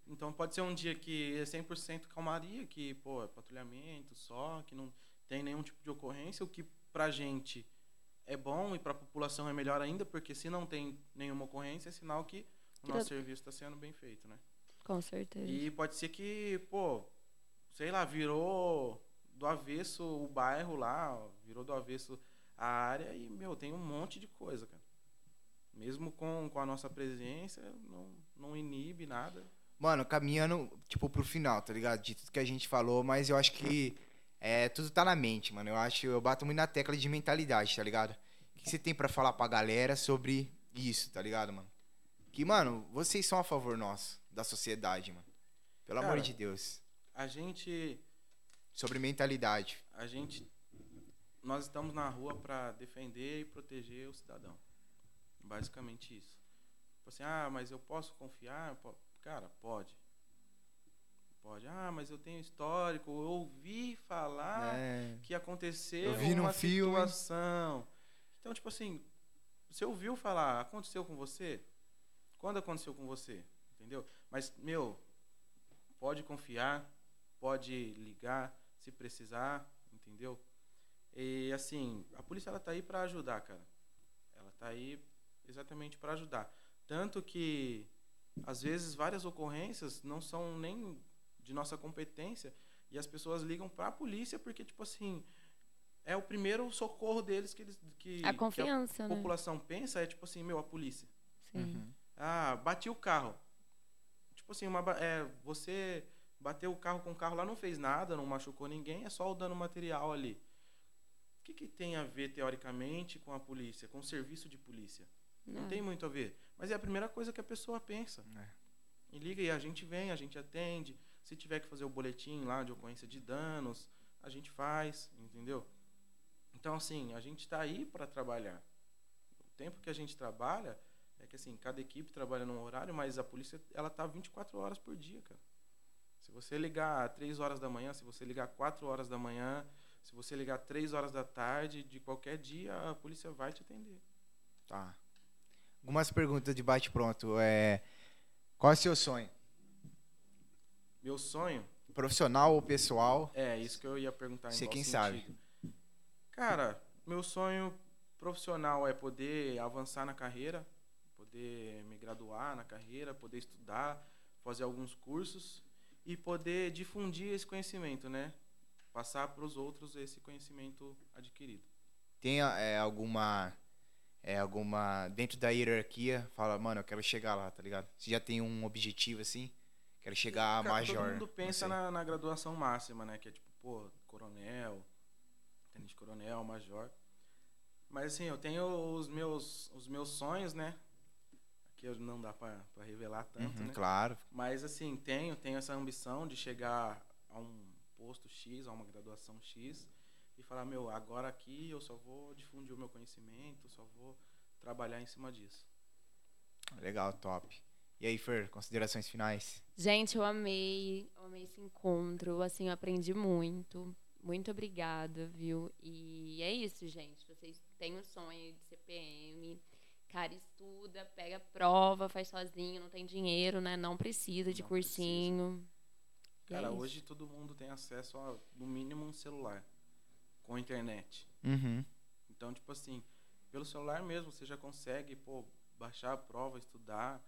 Então pode ser um dia que é 100% calmaria, que, pô, é patrulhamento só, que não tem nenhum tipo de ocorrência, o que pra gente é bom e pra população é melhor ainda, porque se não tem nenhuma ocorrência, é sinal que o nosso tá- serviço está sendo bem feito, né? Com certeza. E pode ser que, pô, sei lá, virou do avesso o bairro lá, virou do avesso a área e, meu, tem um monte de coisa, cara. Mesmo com, com a nossa presença, não, não inibe nada. Mano, caminhando, tipo, pro final, tá ligado? De tudo que a gente falou, mas eu acho que é, tudo tá na mente, mano. Eu acho, eu bato muito na tecla de mentalidade, tá ligado? O que você tem pra falar pra galera sobre isso, tá ligado, mano? Que, mano, vocês são a favor nosso, da sociedade, mano. Pelo amor Cara. de Deus. A gente, Sobre mentalidade. a gente, nós estamos na rua para defender e proteger o cidadão. Basicamente isso. Tipo assim, ah, mas eu posso confiar? Cara, pode. Pode. Ah, mas eu tenho histórico, eu ouvi falar é. que aconteceu Eu vi num uma filme. situação. Então, tipo assim, você ouviu falar, aconteceu com você? Quando aconteceu com você? Entendeu? Mas, meu, pode confiar, pode ligar se precisar, entendeu? E assim, a polícia ela tá aí para ajudar, cara. Ela tá aí exatamente para ajudar. Tanto que às vezes várias ocorrências não são nem de nossa competência e as pessoas ligam para a polícia porque tipo assim, é o primeiro socorro deles que eles que, a que confiança, a né? população pensa é tipo assim, meu, a polícia. Sim. Uhum. Ah, bati o carro. Tipo assim, uma, é, você bateu o carro com o carro lá, não fez nada, não machucou ninguém, é só o dano material ali. O que, que tem a ver, teoricamente, com a polícia, com o serviço de polícia? Não É. tem muito a ver. Mas é a primeira coisa que a pessoa pensa. É. E liga e a gente vem, a gente atende. Se tiver que fazer o boletim lá de ocorrência de danos, a gente faz, entendeu? Então, assim, a gente está aí para trabalhar. tempo que a gente trabalha, é que assim, cada equipe trabalha num horário, mas a polícia, ela tá 24 horas por dia, cara. Se você ligar 3 horas da manhã, se você ligar 4 horas da manhã, se você ligar 3 horas da tarde, de qualquer dia, a polícia vai te atender. Tá. Algumas perguntas de bate-pronto. É... Qual é o seu sonho? Meu sonho Profissional ou pessoal? é isso que eu ia perguntar Você quem sentido. Cara, meu sonho profissional é poder avançar na carreira, poder me graduar na carreira, poder estudar, fazer alguns cursos e poder difundir esse conhecimento, né? Passar para os outros esse conhecimento adquirido. Tem é, alguma. É, alguma. Dentro da hierarquia, fala, mano, eu quero chegar lá, tá ligado? Você já tem um objetivo assim? Quero chegar a Cara, major. Todo mundo pensa sei. na, na graduação máxima, né? Que é tipo, pô, coronel, tenente coronel, major. Mas assim, eu tenho os meus, os meus sonhos, né? Aqui não dá pra, pra revelar tanto, Uhum, né? Claro. Mas assim, tenho, tenho essa ambição de chegar a um posto X, a uma graduação X, e falar, meu, agora aqui eu só vou difundir o meu conhecimento, só vou trabalhar em cima disso. Legal, top. E aí, Fer, considerações finais? Gente, eu amei, eu amei esse encontro, assim, eu aprendi muito. Muito obrigada, viu? E é isso, gente. Vocês têm o sonho de CPM, cara, estuda, pega prova, faz sozinho, não tem dinheiro, né? Não precisa de Não cursinho. É Cara, isso. hoje todo mundo tem acesso a, no mínimo, um celular com internet. Uhum. Então, tipo assim, pelo celular mesmo você já consegue, pô, baixar a prova, estudar,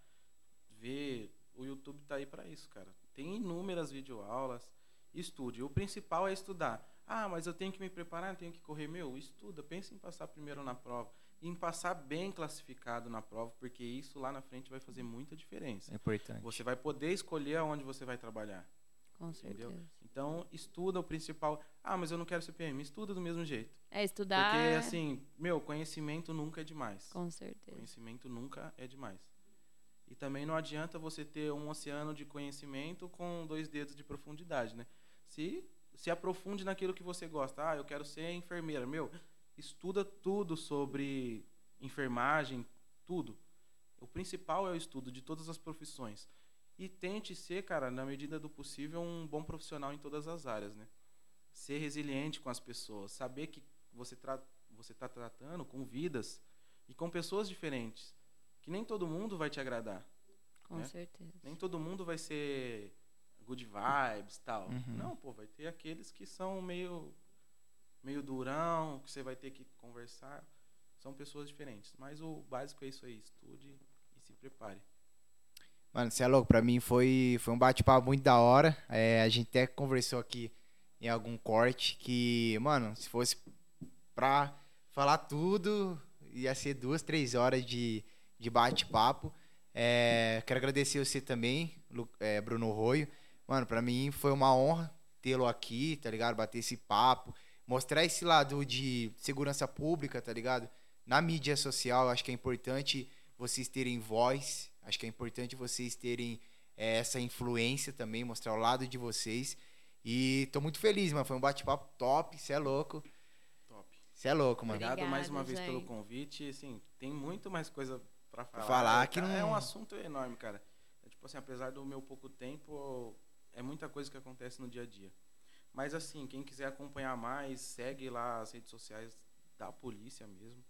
ver. O YouTube tá aí para isso, cara. Tem inúmeras videoaulas. Estude. O principal é estudar. Ah, mas eu tenho que me preparar, eu tenho que correr. Meu, estuda. Pensa em passar primeiro na prova. E em passar bem classificado na prova, porque isso lá na frente vai fazer muita diferença. É importante. Você vai poder escolher aonde você vai trabalhar. Com Entendeu? certeza. Então, estuda o principal. Ah, mas eu não quero CPM. Estuda do mesmo jeito. É estudar. Porque, assim, meu, conhecimento nunca é demais. Com certeza. Conhecimento nunca é demais. E também não adianta você ter um oceano de conhecimento com dois dedos de profundidade, né? Se se aprofunde naquilo que você gosta. Ah, eu quero ser enfermeira. Meu, estuda tudo sobre enfermagem, tudo. O principal é o estudo de todas as profissões. E tente ser, cara, na medida do possível, um bom profissional em todas as áreas, né? Ser resiliente com as pessoas, saber que você tra você está tratando com vidas e com pessoas diferentes, que nem todo mundo vai te agradar, Com né? certeza. nem todo mundo vai ser good vibes, tal. Uhum. Não, pô, vai ter aqueles que são meio meio durão, que você vai ter que conversar. São pessoas diferentes, mas o básico é isso aí, estude e se prepare. Mano, você é louco. Pra mim foi, foi um bate-papo muito da hora. É, a gente até conversou aqui em algum corte que, mano, se fosse pra falar tudo, ia ser duas, três horas de, de bate-papo. É, quero agradecer você também, é, Bruno Roio. Mano, pra mim foi uma honra tê-lo aqui, tá ligado? Bater esse papo, mostrar esse lado de segurança pública, tá ligado? Na mídia social, acho que é importante vocês terem voz, acho que é importante vocês terem é, essa influência também, mostrar o lado de vocês. E tô muito feliz, mano. Foi um bate-papo top, você é louco. Top. Você é louco, mano. Obrigado mais uma Obrigada, vez pelo gente. convite. Assim, tem muito mais coisa pra falar. falar É, que cara, não- É um assunto enorme, cara. É, tipo assim, apesar do meu pouco tempo, é muita coisa que acontece no dia a dia. Mas assim, quem quiser acompanhar mais, segue lá as redes sociais da polícia mesmo.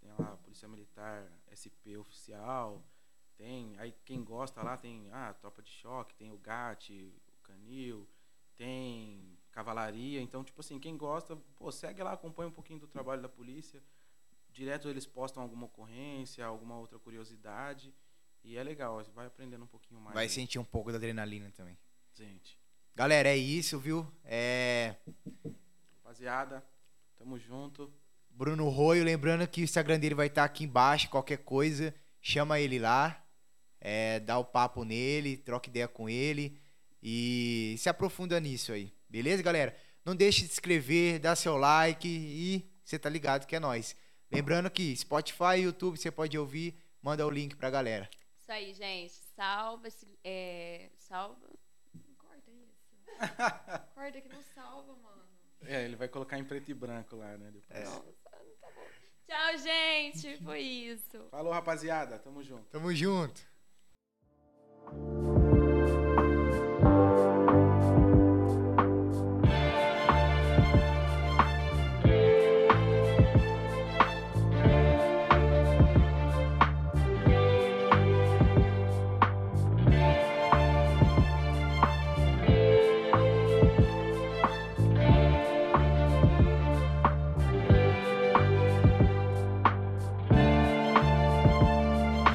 Tem lá a Polícia Militar SP Oficial. Tem, aí quem gosta lá tem ah, Tropa de Choque, tem o GAT, o Canil, tem Cavalaria. Então, tipo assim, quem gosta, pô, segue lá, acompanha um pouquinho do trabalho da polícia. Direto eles postam alguma ocorrência, alguma outra curiosidade. E é legal, você vai aprendendo um pouquinho mais. Vai aí. sentir um pouco da adrenalina também. Gente, Galera, é isso, viu? É. rapaziada, tamo junto. Bruno Roio, lembrando que o Instagram dele vai estar aqui embaixo, qualquer coisa, chama ele lá, é, dá o papo nele, troca ideia com ele e se aprofunda nisso aí. Beleza, galera? Não deixe de se inscrever, dar seu like e você tá ligado que é nós. Lembrando que Spotify, YouTube, você pode ouvir, manda o link pra galera. Isso aí, gente. Salva esse. É, salva. Corta isso. Corta que não salva, mano. É, ele vai colocar em preto e branco lá, né? Depois. Nossa, não tá bom. Tchau, gente. Foi isso. Falou, rapaziada. Tamo junto. Tamo junto.